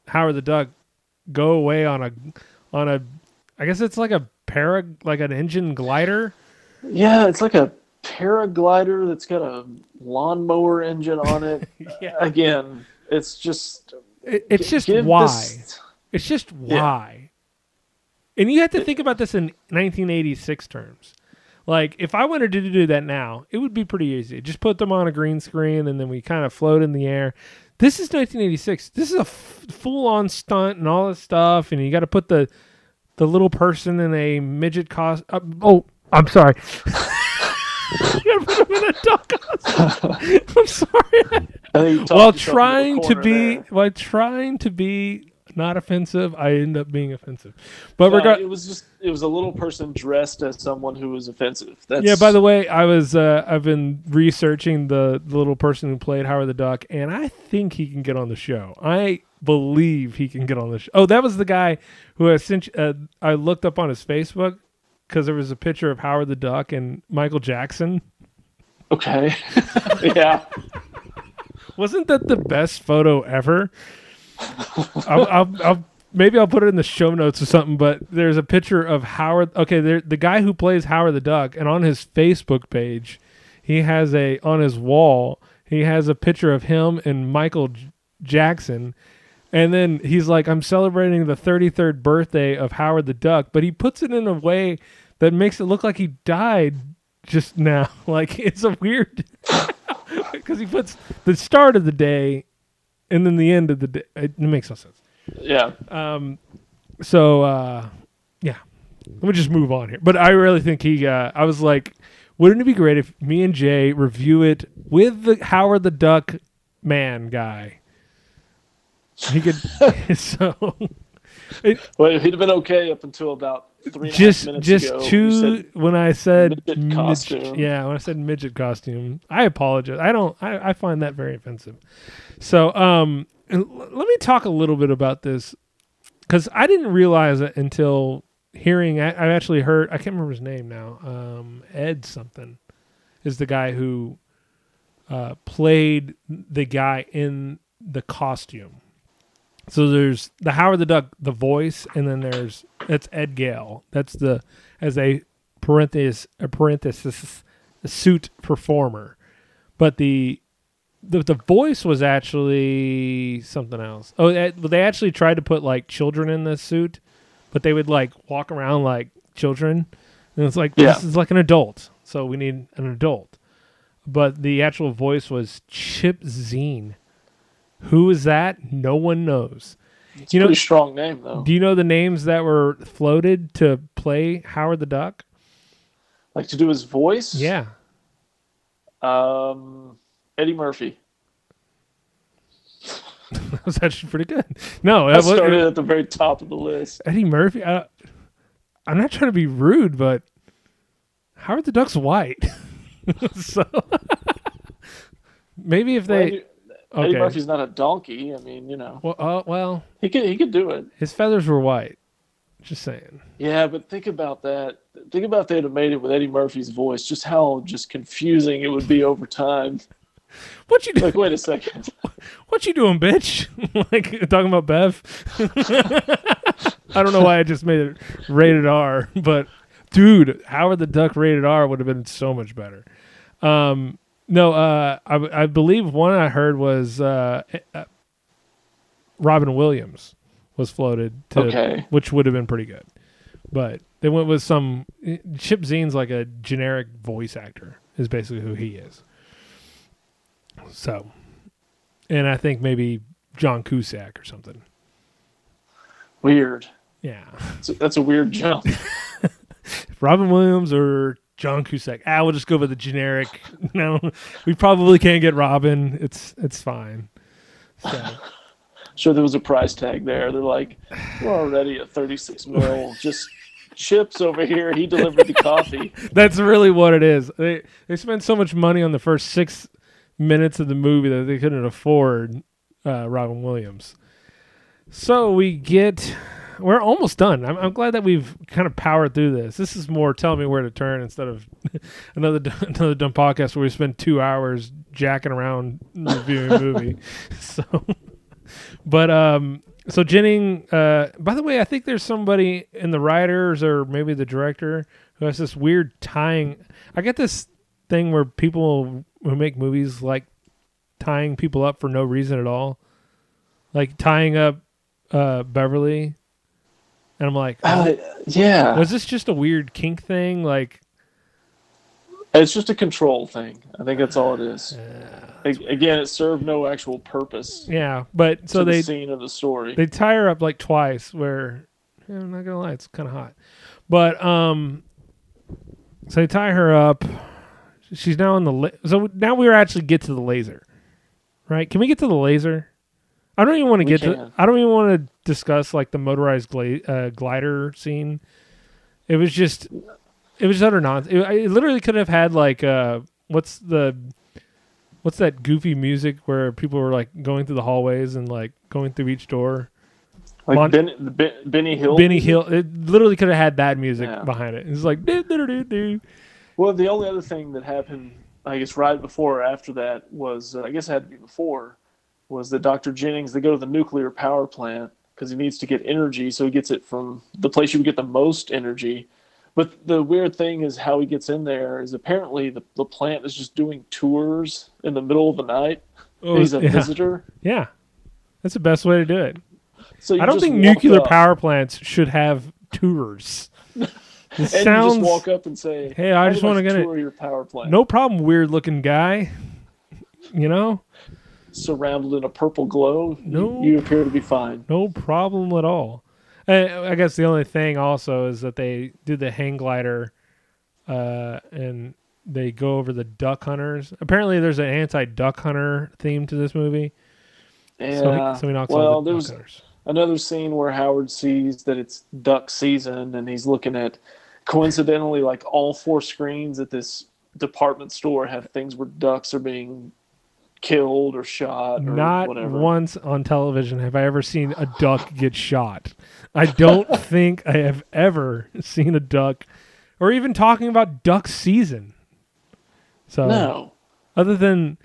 Speaker 3: Howard the Duck go away on a on a I guess it's like a para like an engine glider.
Speaker 4: Yeah, it's like a paraglider that's got a lawnmower engine on it. *laughs*
Speaker 3: Yeah.
Speaker 4: Again, it's just
Speaker 3: It, it's just
Speaker 4: give
Speaker 3: why.
Speaker 4: this-
Speaker 3: It's just why. And you have to think about this in 1986 terms. Like if I wanted to do that now, it would be pretty easy. Just put them on a green screen and then we kind of float in the air. This is 1986. This is a f- full-on stunt and all this stuff, and you got to put the the little person in a midget cost. Uh, oh, I'm sorry. *laughs* you put him in a duck costume. I'm sorry. While
Speaker 4: yourself into the
Speaker 3: trying to be
Speaker 4: there.
Speaker 3: while trying to be not offensive, I end up being offensive. But
Speaker 4: No,
Speaker 3: regard,
Speaker 4: it was just it was a little person dressed as someone who was offensive. That's
Speaker 3: yeah. By the way, I was uh, I've been researching the, the little person who played Howard the Duck, and I think he can get on the show. I believe he can get on the show. Oh, that was the guy who you- Uh, I looked up on his Facebook because there was a picture of Howard the Duck and Michael Jackson.
Speaker 4: okay, *laughs* yeah, *laughs*
Speaker 3: Wasn't that the best photo ever? *laughs* I'll, I'll, I'll maybe I'll put it in the show notes or something. But there's a picture of Howard. Okay, there, the guy who plays Howard the Duck, and on his Facebook page, he has a on his wall. He has a picture of him and Michael J- Jackson. And then he's like, I'm celebrating the 33rd birthday of Howard the Duck, but he puts it in a way that makes it look like he died just *laughs* now. Like it's a weird *laughs* because he puts the start of the day and then the end of the day. It makes no sense.
Speaker 4: yeah.
Speaker 3: Um, so uh, yeah, let me just move on here. But I really think he. Uh, I was like, wouldn't it be great if me and Jay review it with the Howard the Duck man guy? He could. *laughs* so
Speaker 4: Well, he'd have been okay up until about three and a half
Speaker 3: just just
Speaker 4: ago.
Speaker 3: Two when I said
Speaker 4: midget
Speaker 3: midget-
Speaker 4: costume.
Speaker 3: yeah, when I said midget costume, I apologize. I don't. I, I find that very offensive. So, um, l- let me talk a little bit about this because I didn't realize it until hearing. I, I actually heard. I can't remember his name now. Um, Ed something is the guy who uh, played the guy in the costume. So there's the Howard the Duck, the voice, and then there's that's Ed Gale. That's the as a parenthesis a parenthesis a suit performer, but the the the voice was actually something else. Oh, they actually tried to put like children in the suit, but they would like walk around like children, and it's like
Speaker 4: Yeah.
Speaker 3: this is like an adult, so we need an adult. But the actual voice was Chip Zien Who is that? No one knows.
Speaker 4: It's
Speaker 3: You
Speaker 4: a
Speaker 3: know-
Speaker 4: pretty strong name though.
Speaker 3: Do you know the names that were floated to play Howard the Duck?
Speaker 4: like to do his voice.
Speaker 3: Yeah.
Speaker 4: Um, Eddie Murphy. *laughs*
Speaker 3: That was actually pretty good. No,
Speaker 4: That
Speaker 3: that was,
Speaker 4: started at the very top of the list.
Speaker 3: Eddie Murphy. I, I'm not trying to be rude, but Howard the Duck's white. *laughs* so *laughs* maybe if they.
Speaker 4: Eddie, Eddie Murphy's not a donkey. I mean, you know,
Speaker 3: Well, uh, well,
Speaker 4: he could he could do it.
Speaker 3: his feathers were white. Just saying.
Speaker 4: Yeah, but think about that. Think about if they'd have made it with Eddie Murphy's voice. Just how just confusing it would be over time.
Speaker 3: What you doing?
Speaker 4: Like, wait a second. *laughs*
Speaker 3: What you doing, bitch? *laughs* like talking about Bev. *laughs* I don't know why I just made it rated R, but dude, Howard the Duck rated R would have been so much better. Um, no, uh, I, I believe one I heard was uh, uh, Robin Williams was floated to,
Speaker 4: Okay.
Speaker 3: which would have been pretty good. But they went with some Chip Zien's like a generic voice actor is basically who he is. So, and I think maybe John Cusack or something.
Speaker 4: Weird.
Speaker 3: Yeah,
Speaker 4: That's a, that's a weird jump. *laughs*
Speaker 3: Robin Williams or John Cusack. Ah, we'll just go with the generic. *laughs* No, we probably can't get Robin. It's it's fine. So *laughs*
Speaker 4: Sure, there was a price tag there. They're like, we're already at 36 mil. *laughs* Just chips over here. He delivered the coffee.
Speaker 3: that's really what it is. They they spent so much money on the first six minutes of the movie that they couldn't afford uh, Robin Williams. So we get. We're almost done. I'm, I'm glad that we've kind of powered through this. This is more tell me where to turn instead of *laughs* another *laughs* another dumb podcast where we spend two hours jacking around reviewing a movie. *laughs* So, but um, so Jennings. Uh, by the way, I think there's somebody in the writers or maybe the director who has this weird tying. I get this thing where people who make movies like tying people up for no reason at all, like tying up uh, Beverly. And I'm like,
Speaker 4: Uh, yeah.
Speaker 3: was this just a weird kink thing? Like,
Speaker 4: It's just a control thing. I think that's all it is. Again, it served no actual purpose
Speaker 3: yeah, but so they
Speaker 4: the scene of the story.
Speaker 3: they tie her up like twice. Where I'm not gonna lie, it's kind of hot. But um, so they tie her up. She's now in the la- so now we're actually get to the laser, right? Can we get to the laser? I don't even want to get to. I don't even want to discuss like the motorized gla- uh, glider scene. It was just, it was utter nonsense. It, it literally could have had like uh, what's the, what's that goofy music where people were like going through the hallways and like going through each door.
Speaker 4: like
Speaker 3: Mon-
Speaker 4: ben, ben, Benny Hill.
Speaker 3: Benny Hill. It literally could have had that music
Speaker 4: Yeah.
Speaker 3: behind it. It's like do do do do.
Speaker 4: Well, the only other thing that happened, I guess, right before or after that was, uh, I guess it had to be before, was that Dr. Jennings, they go to the nuclear power plant because he needs to get energy. So he gets it from the place you would get the most energy. But the weird thing is how he gets in there is apparently the, the plant is just doing tours in the middle of the night.
Speaker 3: Oh,
Speaker 4: He's a
Speaker 3: yeah.
Speaker 4: visitor.
Speaker 3: Yeah, that's the best way to do it.
Speaker 4: So
Speaker 3: I don't think nuclear
Speaker 4: up,
Speaker 3: power plants should have tours. *laughs* It
Speaker 4: And
Speaker 3: sounds
Speaker 4: you just walk up and say,
Speaker 3: Hey, I just wanna get it."
Speaker 4: tour your power plant.
Speaker 3: no problem. Weird looking guy. You know,
Speaker 4: Surrounded in a purple glow. you-
Speaker 3: No.
Speaker 4: You appear to be fine.
Speaker 3: no problem at all. I guess the only thing also is that they do the hang glider, uh, and they go over the duck hunters. Apparently, there's an anti-duck hunter theme to this movie.
Speaker 4: Yeah.
Speaker 3: So, he, so he knocks
Speaker 4: well,
Speaker 3: all the duck hunters.
Speaker 4: another scene where Howard sees that it's duck season and he's looking at coincidentally like all four screens at this department store have things where ducks are being killed or shot or
Speaker 3: Not
Speaker 4: whatever.
Speaker 3: once on television have I ever seen a duck get shot. I don't *laughs* think I have ever seen a duck, or even talking about duck season. So
Speaker 4: No.
Speaker 3: other than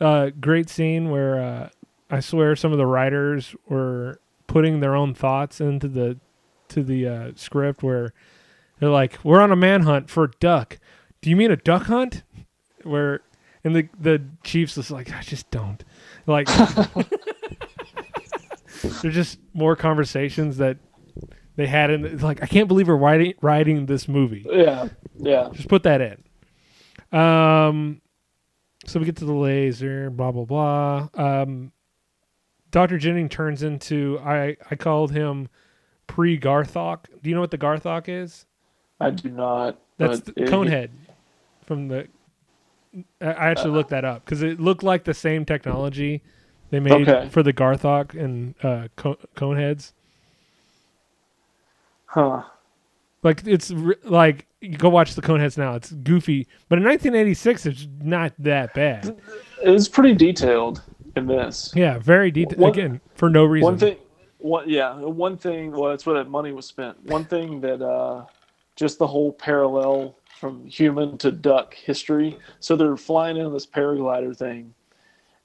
Speaker 3: uh, great scene where uh, I swear some of the writers were putting their own thoughts into the to the uh, script where they're like, "We're on a manhunt for a duck. Do you mean a duck hunt?" Where and the the chiefs is like, "I just don't like." *laughs* There's just more conversations that they had in. It's like I can't believe we're writing writing this movie.
Speaker 4: Yeah. Yeah.
Speaker 3: Just put that in. Um, so we get to the laser, blah blah blah. Um, Doctor Jennings turns into I I called him pre Garthok. Do you know what the Garthok is?
Speaker 4: I do not.
Speaker 3: That's the Conehead from the. I I actually looked that up because it looked like the same technology they made
Speaker 4: Okay.
Speaker 3: for the Garthok and uh, Co- Coneheads.
Speaker 4: Huh.
Speaker 3: Like it's re- like you go watch the Coneheads now. It's goofy, but in 1986, it's not that bad.
Speaker 4: It was pretty detailed in this.
Speaker 3: Yeah, very detailed. Again, for no reason.
Speaker 4: One thing, one yeah, one thing. Well, that's where that money was spent. One thing that uh, just the whole parallel from human to duck history. So they're flying in this paraglider thing,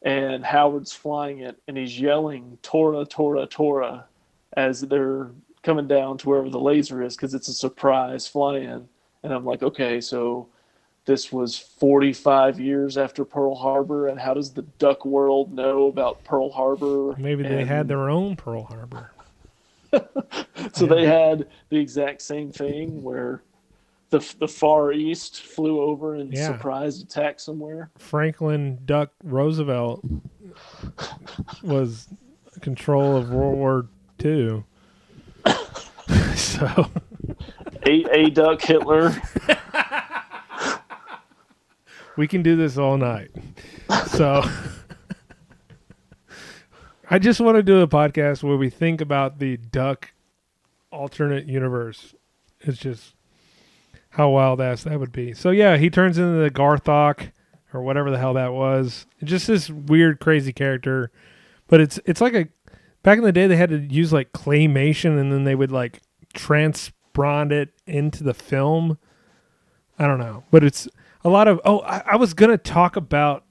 Speaker 4: and Howard's flying it, and he's yelling "Tora, Tora, Tora," as they're coming down to wherever the laser is because it's a surprise fly-in. And I'm like, okay, so this was 45 years after Pearl Harbor, and how does the duck world know about Pearl Harbor?
Speaker 3: Maybe they
Speaker 4: And-
Speaker 3: had their own Pearl Harbor. *laughs*
Speaker 4: So they had the exact same thing where the the Far East flew over and
Speaker 3: Yeah.
Speaker 4: surprise attack somewhere.
Speaker 3: Franklin Duck Roosevelt was control of World War II. *laughs* so
Speaker 4: A A Duck Hitler. *laughs*
Speaker 3: we can do this all night. So I just want to do a podcast where we think about the duck alternate universe. It's just how wild ass that would be. So yeah, he turns into the Garthok or whatever the hell that was. Just this weird, crazy character. But it's it's like a back in the day they had to use like claymation and then they would like transbrand it into the film. I don't know, but it's a lot of. Oh, I, I was gonna talk about.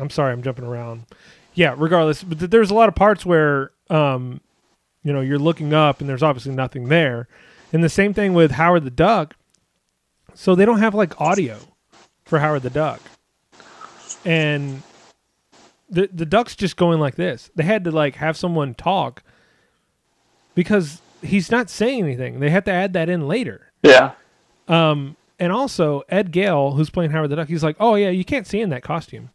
Speaker 3: I'm sorry, I'm jumping around. Yeah, regardless, but th- there's a lot of parts where, um, you know, you're looking up and there's obviously nothing there, and the same thing with Howard the Duck. So they don't have like audio for Howard the Duck, and the the duck's just going like this. They had to like have someone talk because he's not saying anything. They had to add that in later.
Speaker 4: Yeah.
Speaker 3: Um, and also Ed Gale, who's playing Howard the Duck, he's like, "Oh yeah, you can't see in that costume."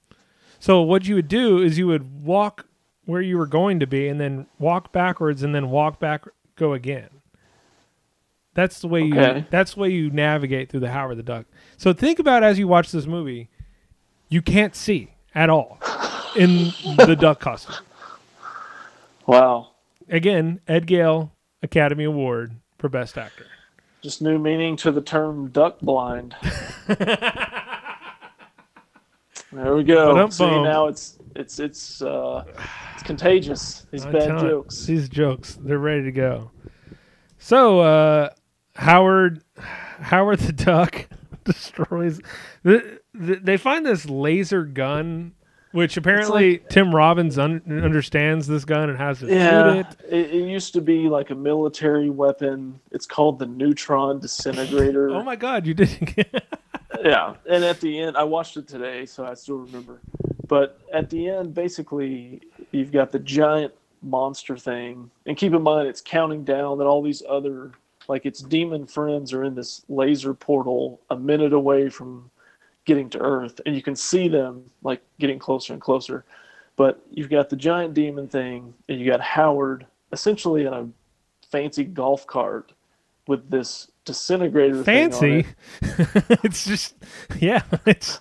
Speaker 3: So what you would do is you would walk where you were going to be, and then walk backwards, and then walk back, go again. That's the way you. That's the way you navigate through the Howard the Duck. So think about as you watch this movie, you can't see at all in the *laughs* duck costume.
Speaker 4: Wow.
Speaker 3: Again, Ed Gale Academy Award for Best Actor.
Speaker 4: Just new meaning to the term duck blind. *laughs* there we go. See now it's it's it's uh it's contagious. These
Speaker 3: I'm
Speaker 4: bad jokes.
Speaker 3: These jokes, they're ready to go. So uh Howard Howard the Duck *laughs* destroys the, the, they find this laser gun which apparently Tim Robbins un- understands this gun and has shoot
Speaker 4: Yeah,
Speaker 3: it.
Speaker 4: it, it used to be like a military weapon. It's called the neutron disintegrator.
Speaker 3: Oh my god, you didn't get *laughs*
Speaker 4: yeah, and at the end, I watched it today, so I still remember. But at the end, basically, you've got the giant monster thing, and keep in mind it's counting down that all these other, like its demon friends, are in this laser portal a minute away from getting to Earth, and you can see them like getting closer and closer. But you've got the giant demon thing, and you got Howard essentially in a fancy golf cart with this disintegrator
Speaker 3: fancy.
Speaker 4: it. *laughs*
Speaker 3: it's just yeah, *laughs* it's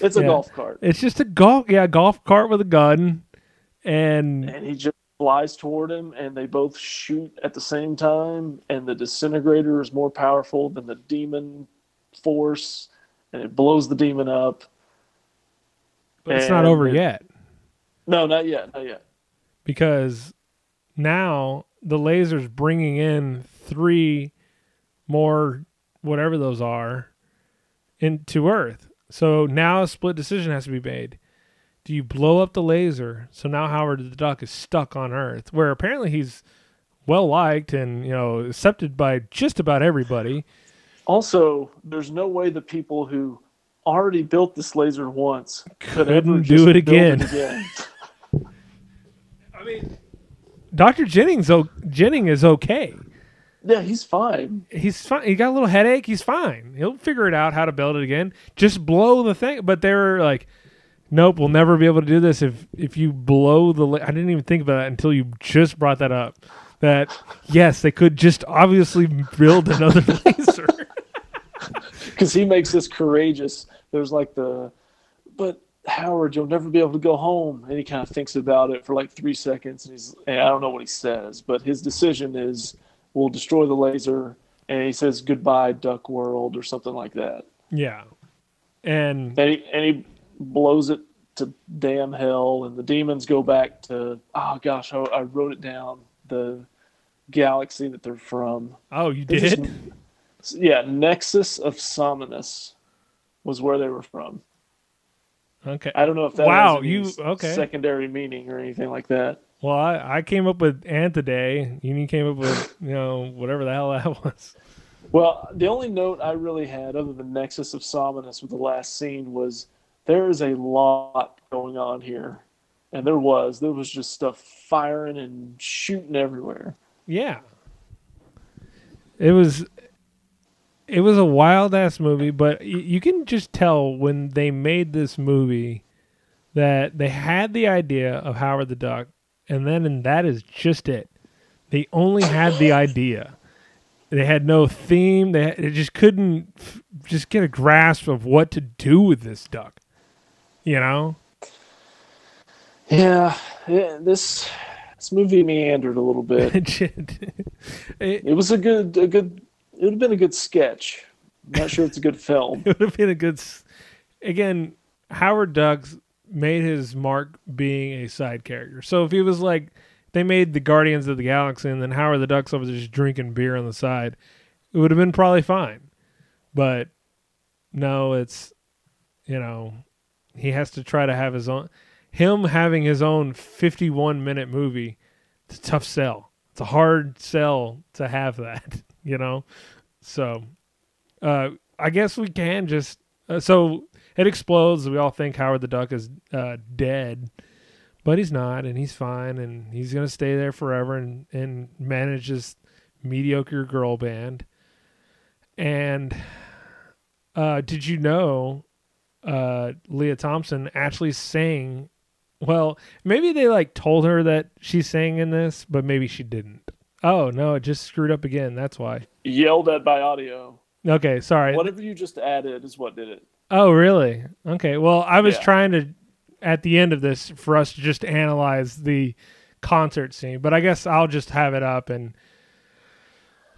Speaker 4: It's a
Speaker 3: Yeah.
Speaker 4: golf cart.
Speaker 3: it's just a golf yeah, golf cart with a gun and
Speaker 4: and he just flies toward him and they both shoot at the same time and the disintegrator is more powerful than the demon force and it blows the demon up
Speaker 3: but it's not over
Speaker 4: it-
Speaker 3: yet.
Speaker 4: no not yet not yet
Speaker 3: because now the laser's bringing in three more whatever those are into earth. So now a split decision has to be made. Do you blow up the laser? So now howard the duck is stuck on earth where apparently he's well liked and you know accepted by just about everybody.
Speaker 4: Also there's no way the people who already built this laser once could ever
Speaker 3: Couldn't
Speaker 4: just
Speaker 3: do it
Speaker 4: build
Speaker 3: again.
Speaker 4: again. *laughs* *laughs*
Speaker 3: i mean dr jennings o- jennings is okay
Speaker 4: yeah he's fine
Speaker 3: he's fine. He got a little headache. He's fine. He'll figure it out how to build it again. Just blow the thing. But they were like, nope, we'll never be able to do this if if you blow the. La- I didn't even think about that until you just brought that up. That yes, they could just obviously build another *laughs* laser. *laughs*
Speaker 4: because he makes this courageous. There's like the, but Howard, you'll never be able to go home. And he kind of thinks about it for like three seconds, and he's, and I don't know what he says, but his decision is, we'll destroy the laser, and he says goodbye, Duck World, or something like that.
Speaker 3: yeah, and
Speaker 4: And he and he blows it to damn hell, and the demons go back to, oh gosh, I, I wrote it down, the galaxy that they're from.
Speaker 3: oh, you
Speaker 4: They just-
Speaker 3: did. *laughs*
Speaker 4: yeah, Nexus of Sominus was where they were from.
Speaker 3: Okay.
Speaker 4: I don't know if that
Speaker 3: Wow, you- okay.
Speaker 4: secondary meaning or anything like that.
Speaker 3: Well, I, I came up with Antiday. You came up with you know whatever the hell that *laughs* was.
Speaker 4: Well, the only note I really had other than Nexus of Sominus with the last scene was there is a lot going on here. And there was. There was just stuff firing and shooting everywhere.
Speaker 3: Yeah. It was it was a wild ass movie, but you can just tell when they made this movie that they had the idea of Howard the Duck and then and that is just it. They only had the idea. They had no theme. They, they just couldn't f- just get a grasp of what to do with this duck. You know?
Speaker 4: Yeah, yeah this this movie meandered a little *laughs* bit.
Speaker 3: It. It-
Speaker 4: It was a good a good it would have been a good sketch. I'm not sure it's a good film. *laughs*
Speaker 3: it would have been a good. Again, Howard Ducks made his mark being a side character. So if he was like, they made the Guardians of the Galaxy, and then Howard the Ducks was just drinking beer on the side, it would have been probably fine. But no, it's you know, he has to try to have his own. Him having his own fifty-one minute movie, it's a tough sell. It's a hard sell to have that, *laughs* you know. So uh, I guess we can just uh, so it explodes. We all think Howard the Duck is uh, dead, but he's not, and he's fine, and he's gonna stay there forever and and manage this mediocre girl band. And uh, did you know uh, Lea Thompson actually sang? Well, maybe they like told her that she sang in this, but maybe she didn't. Oh no, it just screwed up again. That's why.
Speaker 4: Yelled at by audio.
Speaker 3: Okay, sorry.
Speaker 4: Whatever you just added is what did it.
Speaker 3: Oh, really? Okay. Well, I was
Speaker 4: Yeah.
Speaker 3: trying to at the end of this for us to just analyze the concert scene, but I guess I'll just have it up and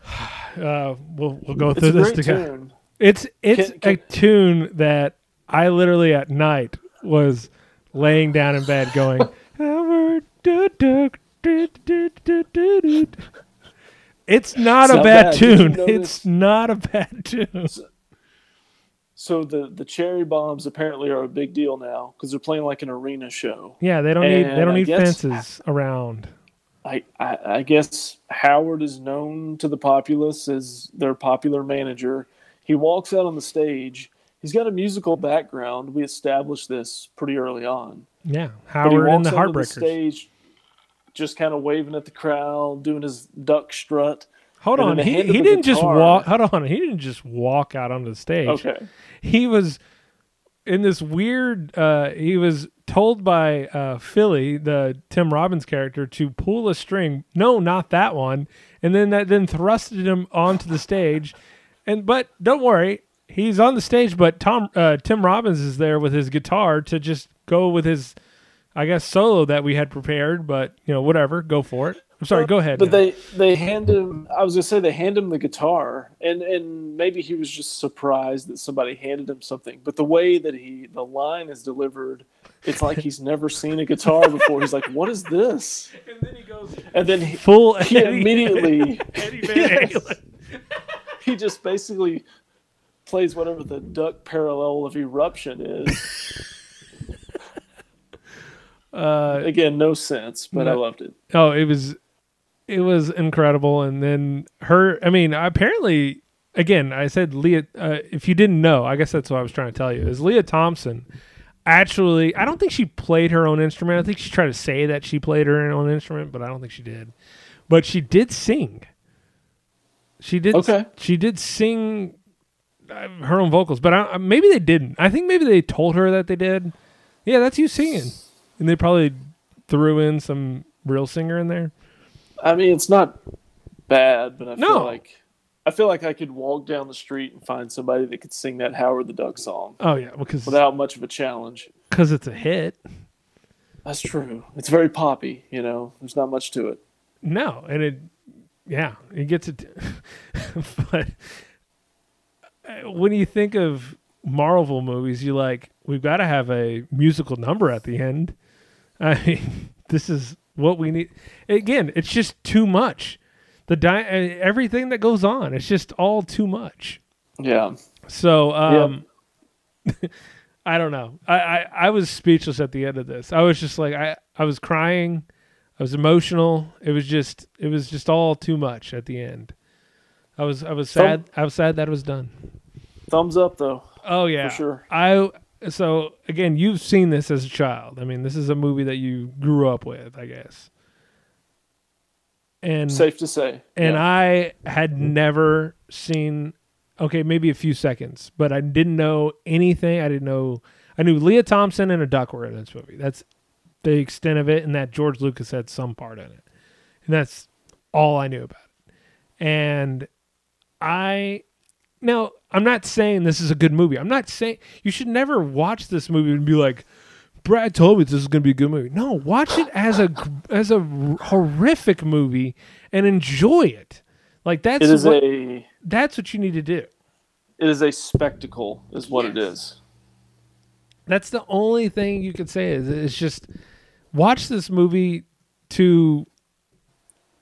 Speaker 3: *sighs* uh, we'll we'll go through this together.
Speaker 4: tune.
Speaker 3: It's it's
Speaker 4: Can- can-
Speaker 3: a tune that I literally at night was laying down in bed going. *laughs* It's not
Speaker 4: It's
Speaker 3: a
Speaker 4: not
Speaker 3: bad
Speaker 4: bad.
Speaker 3: Tune. It's not a bad tune.
Speaker 4: So the the cherry bombs apparently are a big deal now because they're playing like an arena show.
Speaker 3: Yeah, they don't need they don't
Speaker 4: I
Speaker 3: need
Speaker 4: guess-
Speaker 3: fences around.
Speaker 4: I, I I guess Howard is known to the populace as their popular manager. He walks out on the stage. He's got a musical background. We established this pretty early on.
Speaker 3: Yeah, Howard and the Heartbreakers.
Speaker 4: stage, just kind of waving at the crowd, doing his duck strut.
Speaker 3: Hold on, he, he didn't just walk. Hold on, he didn't just walk out onto the stage.
Speaker 4: Okay.
Speaker 3: he was in this weird. Uh, he was told by uh, Philly, the Tim Robbins character, to pull a string. No, not that one. And then that then thrusted him onto the stage. And but don't worry, he's on the stage. But Tom uh, Tim Robbins is there with his guitar to just go with his, I guess, solo that we had prepared. But you know, whatever, go for it. I'm sorry, go ahead.
Speaker 4: But
Speaker 3: now.
Speaker 4: they they hand him. I was gonna say they hand him the guitar, and and maybe he was just surprised that somebody handed him something. But the way that he the line is delivered, it's like he's never seen a guitar before. He's like, "What is this?"
Speaker 3: and then he goes
Speaker 4: And then he,
Speaker 3: full
Speaker 4: he
Speaker 3: Eddie,
Speaker 4: immediately *laughs*
Speaker 3: Eddie Van
Speaker 4: Yes.
Speaker 3: Halen.
Speaker 4: he just basically plays whatever the duck parallel of eruption is. *laughs*
Speaker 3: Uh,
Speaker 4: Again, no sense, but I loved it.
Speaker 3: Oh, it was it was incredible and then her I mean, apparently again, I said Lea uh, if you didn't know, I guess that's what I was trying to tell you. Is Lea Thompson actually I don't think she played her own instrument. I think she tried to say that she played her own instrument, but I don't think she did. But she did sing. She did
Speaker 4: Okay.
Speaker 3: she did sing uh, her own vocals, but I, maybe they didn't. I think maybe they told her that they did. Yeah, that's you singing, and they probably threw in some real singer in there.
Speaker 4: I mean, it's not bad, but I
Speaker 3: No.
Speaker 4: feel like I feel like I could walk down the street and find somebody that could sing that Howard the Duck song
Speaker 3: Oh yeah, because
Speaker 4: without much of a challenge.
Speaker 3: because it's a hit.
Speaker 4: That's true. It's very poppy, you know. There's not much to it.
Speaker 3: No, and it, yeah, it gets it. *laughs* but uh, when you think of Marvel movies, you like we've got to have a musical number at the end. I mean, *laughs* this is what we need. Again, it's just too much. The di- uh, everything that goes on, it's just all too much.
Speaker 4: Yeah.
Speaker 3: So, um, *laughs* I don't know. I, I, I was speechless at the end of this. I was just like, I, I was crying. I was emotional. It was just, it was just all too much at the end. I was, I was sad. I was sad that it was done.
Speaker 4: Thumbs up though.
Speaker 3: Oh yeah,
Speaker 4: sure.
Speaker 3: I, so again, you've seen this as a child. I mean, this is a movie that you grew up with, I guess. And
Speaker 4: Safe to say.
Speaker 3: and
Speaker 4: Yeah.
Speaker 3: I had never seen okay, maybe a few seconds, but I didn't know anything. I didn't know I knew Lea Thompson and a duck were in this movie. That's the extent of it, and that George Lucas had some part in it. And that's all I knew about it. And I now I'm not saying this is a good movie. I'm not saying you should never watch this movie and be like, Brad told me this is going to be a good movie. No, watch it as a *laughs* as a horrific movie and enjoy it. Like that's
Speaker 4: it is
Speaker 3: what,
Speaker 4: a
Speaker 3: that's what you need to do.
Speaker 4: it is a spectacle is what it is.
Speaker 3: That's the only thing you could say is it's just watch this movie to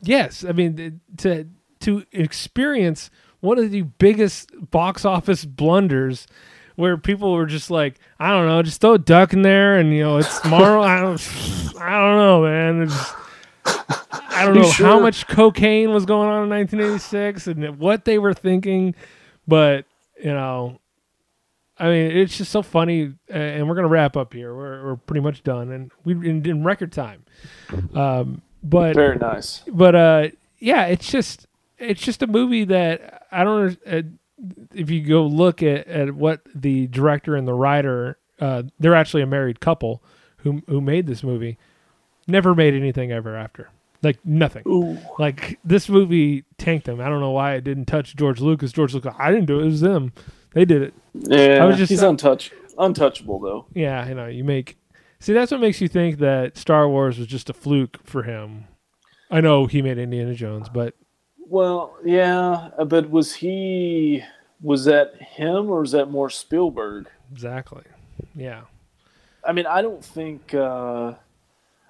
Speaker 3: yes, I mean to to experience one of the biggest box office blunders where people were just like, I don't know, just throw a duck in there and you know, it's *laughs* tomorrow. I don't I don't know, man. It's, I don't know how much cocaine was going on in 1986 and what they were thinking, but you know, I mean, it's just so funny, and we're gonna wrap up here. We're we're pretty much done, and we in, in record time. Um, but
Speaker 4: Very nice.
Speaker 3: but uh, yeah, it's just it's just a movie that I don't. Uh, if you go look at, at what the director and the writer, uh, they're actually a married couple who who made this movie. Never made anything ever after, like nothing.
Speaker 4: Ooh.
Speaker 3: Like this movie tanked them. I don't know why it didn't touch George Lucas. George Lucas, I didn't do it. It was them. They did it.
Speaker 4: Yeah.
Speaker 3: I was just-
Speaker 4: he's untouch untouchable though.
Speaker 3: Yeah, you know, you make see that's what makes you think that Star Wars was just a fluke for him. I know he made Indiana Jones, but
Speaker 4: Well, yeah, uh, but was he was that him or was that more Spielberg?
Speaker 3: exactly, yeah,
Speaker 4: I mean, I don't think uh,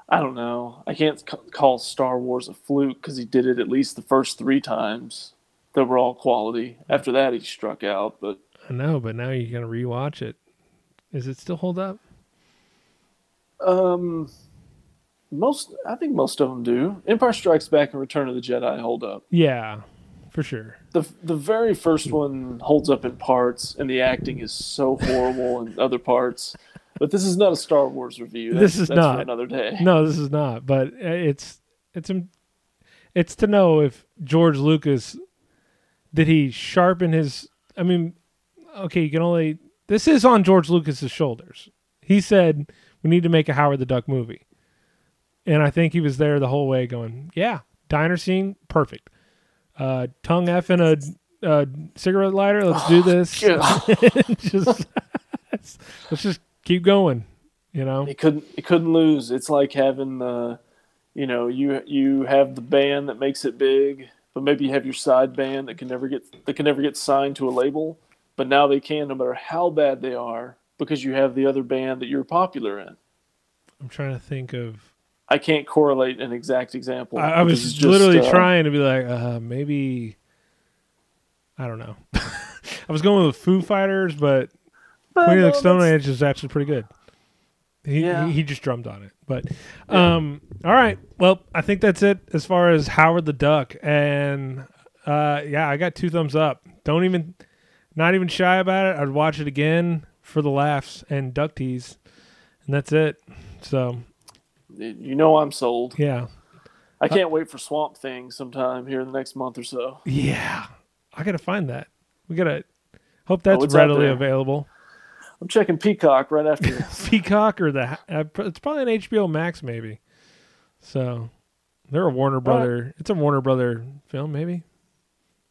Speaker 4: I don't know. I can't c- call Star Wars a fluke because he did it at least the first three times. That were all quality. After that, he struck out. But
Speaker 3: I know. But now you're gonna rewatch it. Is it still hold up?
Speaker 4: um, most I think most of them do. Empire Strikes Back and Return of the Jedi hold up.
Speaker 3: Yeah, for sure.
Speaker 4: the The very first one holds up in parts, and the acting is so horrible in *laughs* other parts. But this is not a Star Wars review.
Speaker 3: This is
Speaker 4: that's
Speaker 3: not.
Speaker 4: another day.
Speaker 3: No, this is not. But uh, it's it's it's to know if George Lucas did he sharpen his. I mean, okay, you can only. This is on George Lucas's shoulders. He said we need to make a Howard the Duck movie, and I think he was there the whole way, going, "Yeah, diner scene, perfect. Uh, tongue f and a uh, cigarette lighter. Let's do this. *laughs* Just let's just keep going." You know.
Speaker 4: He couldn't. He couldn't lose. It's like having the, you know, you you have the band that makes it big, but maybe you have your side band that can never get that can never get signed to a label, but now they can, no matter how bad they are, because you have the other band that you're popular in.
Speaker 3: I'm trying to think of.
Speaker 4: I can't correlate an exact example.
Speaker 3: I, I was
Speaker 4: just,
Speaker 3: literally
Speaker 4: uh,
Speaker 3: trying to be like, uh, maybe. I don't know. *laughs* I was going with Foo Fighters, but Queen of the Stone Age is actually pretty good. He,
Speaker 4: Yeah.
Speaker 3: he he just drummed on it, but um, all right. Well, I think that's it as far as Howard the Duck, and uh, yeah, I got two thumbs up. Don't even, not even shy about it. I'd watch it again for the laughs and duck tease, and that's it. So
Speaker 4: You know I'm sold.
Speaker 3: yeah,
Speaker 4: I can't wait for Swamp Thing sometime here in the next month or so.
Speaker 3: Yeah, I gotta find that. We gotta hope that's
Speaker 4: Oh,
Speaker 3: readily available.
Speaker 4: I'm checking Peacock right after this. *laughs*
Speaker 3: Peacock or the uh, it's probably an HBO Max maybe. So they're a Warner Brother. It's a Warner Brother film maybe.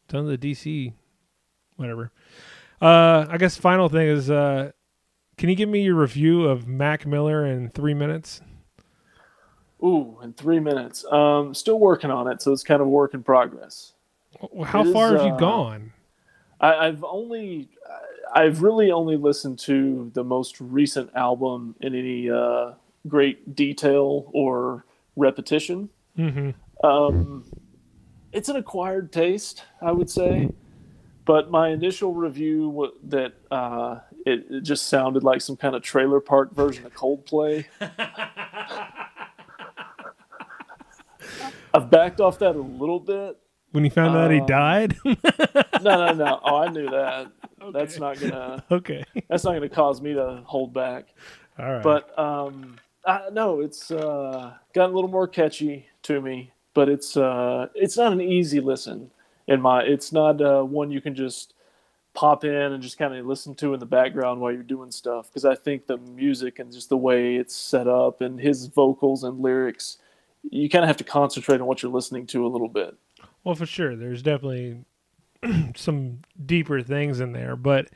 Speaker 3: Done the DC, whatever. Uh, I guess final thing is, uh, can you give me your review of Mac Miller in three minutes?
Speaker 4: Ooh, in three minutes. Um, still working on it, so it's kind of a work in progress.
Speaker 3: How
Speaker 4: It is,
Speaker 3: far have you
Speaker 4: uh,
Speaker 3: gone?
Speaker 4: I, I've only, I've really only listened to the most recent album in any uh, great detail or repetition.
Speaker 3: hmm
Speaker 4: Um, it's an acquired taste, I would say. But my initial review wa- that uh, it, it just sounded like some kind of trailer park version of Coldplay. *laughs* I've backed off that a little bit.
Speaker 3: When he found out he
Speaker 4: Um,
Speaker 3: died. *laughs* *laughs*
Speaker 4: No, no, no. Oh, I knew that. That's not gonna.
Speaker 3: okay.
Speaker 4: That's not gonna cause me to hold back.
Speaker 3: All right.
Speaker 4: But um, I, no, it's uh, gotten a little more catchy to me. But it's uh, it's not an easy listen. In my, it's not uh, one you can just pop in and just kind of listen to in the background while you're doing stuff. Because I think the music and just the way it's set up and his vocals and lyrics, you kind of have to concentrate on what you're listening to a little bit.
Speaker 3: Well, for sure, there's definitely *clears throat* some deeper things in there, but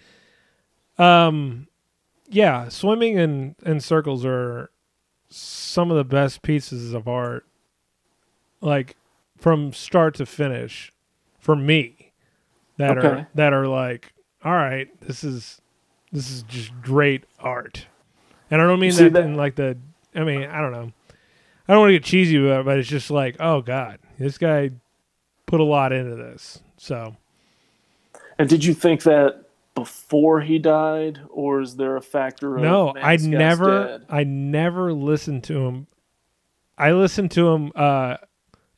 Speaker 3: um, yeah, swimming in in circles are some of the best pieces of art, like from start to finish, for me, that are that are like, all right, this is this is just great art, and I don't mean that,
Speaker 4: that-
Speaker 3: in like the, I mean, I don't know. I don't want to get cheesy about it, but it's just like, oh god, this guy put a lot into this. So
Speaker 4: And did you think that before he died, or is there a factor of
Speaker 3: no, I never,
Speaker 4: dead?
Speaker 3: I never listened to him. I listened to him. uh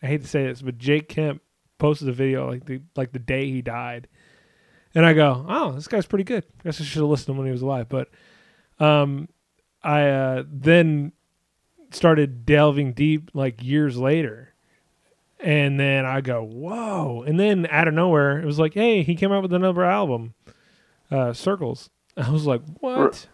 Speaker 3: I hate to say this, but Jake Kemp posted a video like the like the day he died, and I go, oh, this guy's pretty good. I guess I should have listened to him when he was alive. But um, I uh, then started delving deep like years later. And then I go, whoa. And then out of nowhere, it was like, hey, he came out with another album, uh, Circles. *laughs* I was like, what?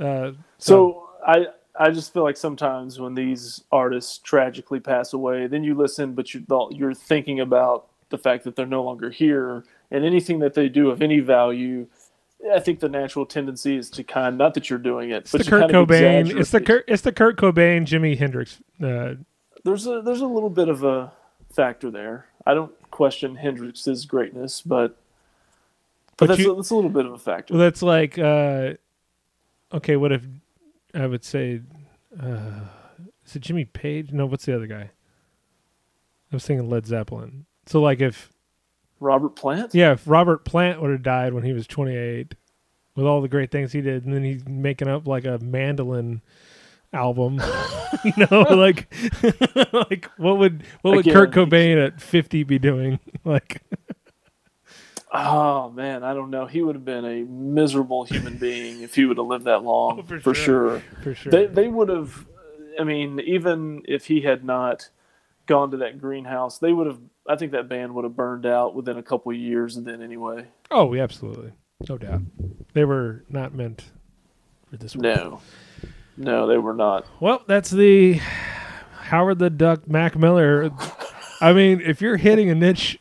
Speaker 3: Uh,
Speaker 4: So I I just feel like sometimes when these artists tragically pass away, then you listen, but you you're thinking about the fact that they're no longer here, and anything that they do of any value. I think the natural tendency is to kind not that you're doing it,
Speaker 3: it's
Speaker 4: but
Speaker 3: the Kurt
Speaker 4: kind of
Speaker 3: Cobain. It's the Kurt. It's the Kurt Cobain, Jimi Hendrix. Uh,
Speaker 4: There's a there's a little bit of a factor there. I don't question Hendrix's greatness, but
Speaker 3: But
Speaker 4: but, that's,
Speaker 3: you-
Speaker 4: a, that's a little bit of a factor.
Speaker 3: well, that's like, uh, okay, what if I would say, uh, is it Jimmy Page? No, what's the other guy? I was thinking Led Zeppelin. So like if
Speaker 4: Robert Plant.
Speaker 3: Yeah, if Robert Plant would have died when he was 28, with all the great things he did, and then he's making up like a mandolin album, *laughs* you know, *laughs* like, *laughs* like what would what would Kurt Cobain at 50 be doing? Like,
Speaker 4: Oh man, I don't know. He would have been a miserable human being if he would have lived that long,
Speaker 3: Oh, for
Speaker 4: for,
Speaker 3: sure.
Speaker 4: sure.
Speaker 3: for sure.
Speaker 4: They they would have. I mean, even if he had not gone to that greenhouse, they would have. I think that band would have burned out within a couple years, and then anyway.
Speaker 3: oh, absolutely, no doubt. They were not meant for this.
Speaker 4: No, no, they were not.
Speaker 3: Well, that's the Howard the Duck Mac Miller. I mean, if you're hitting a niche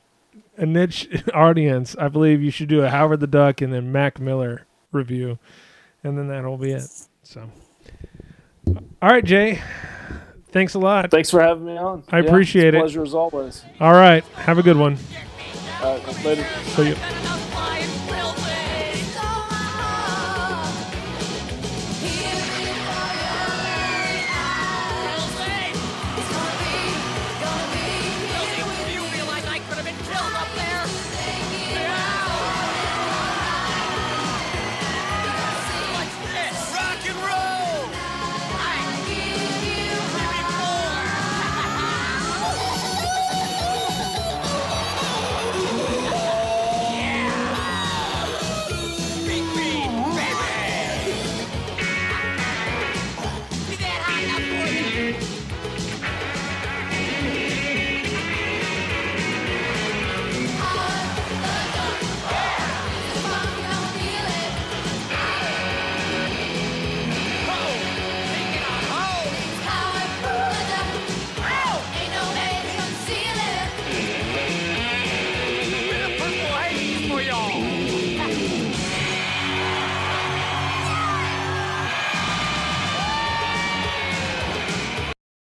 Speaker 3: a niche *laughs* audience, I believe you should do a Howard the Duck and then Mac Miller review. And then that'll be it. So All right, Jay. Thanks a lot.
Speaker 4: Thanks for having me on.
Speaker 3: I appreciate
Speaker 4: it's a
Speaker 3: it.
Speaker 4: Pleasure as always.
Speaker 3: All right. Have a good one.
Speaker 4: All right, later.
Speaker 3: See you.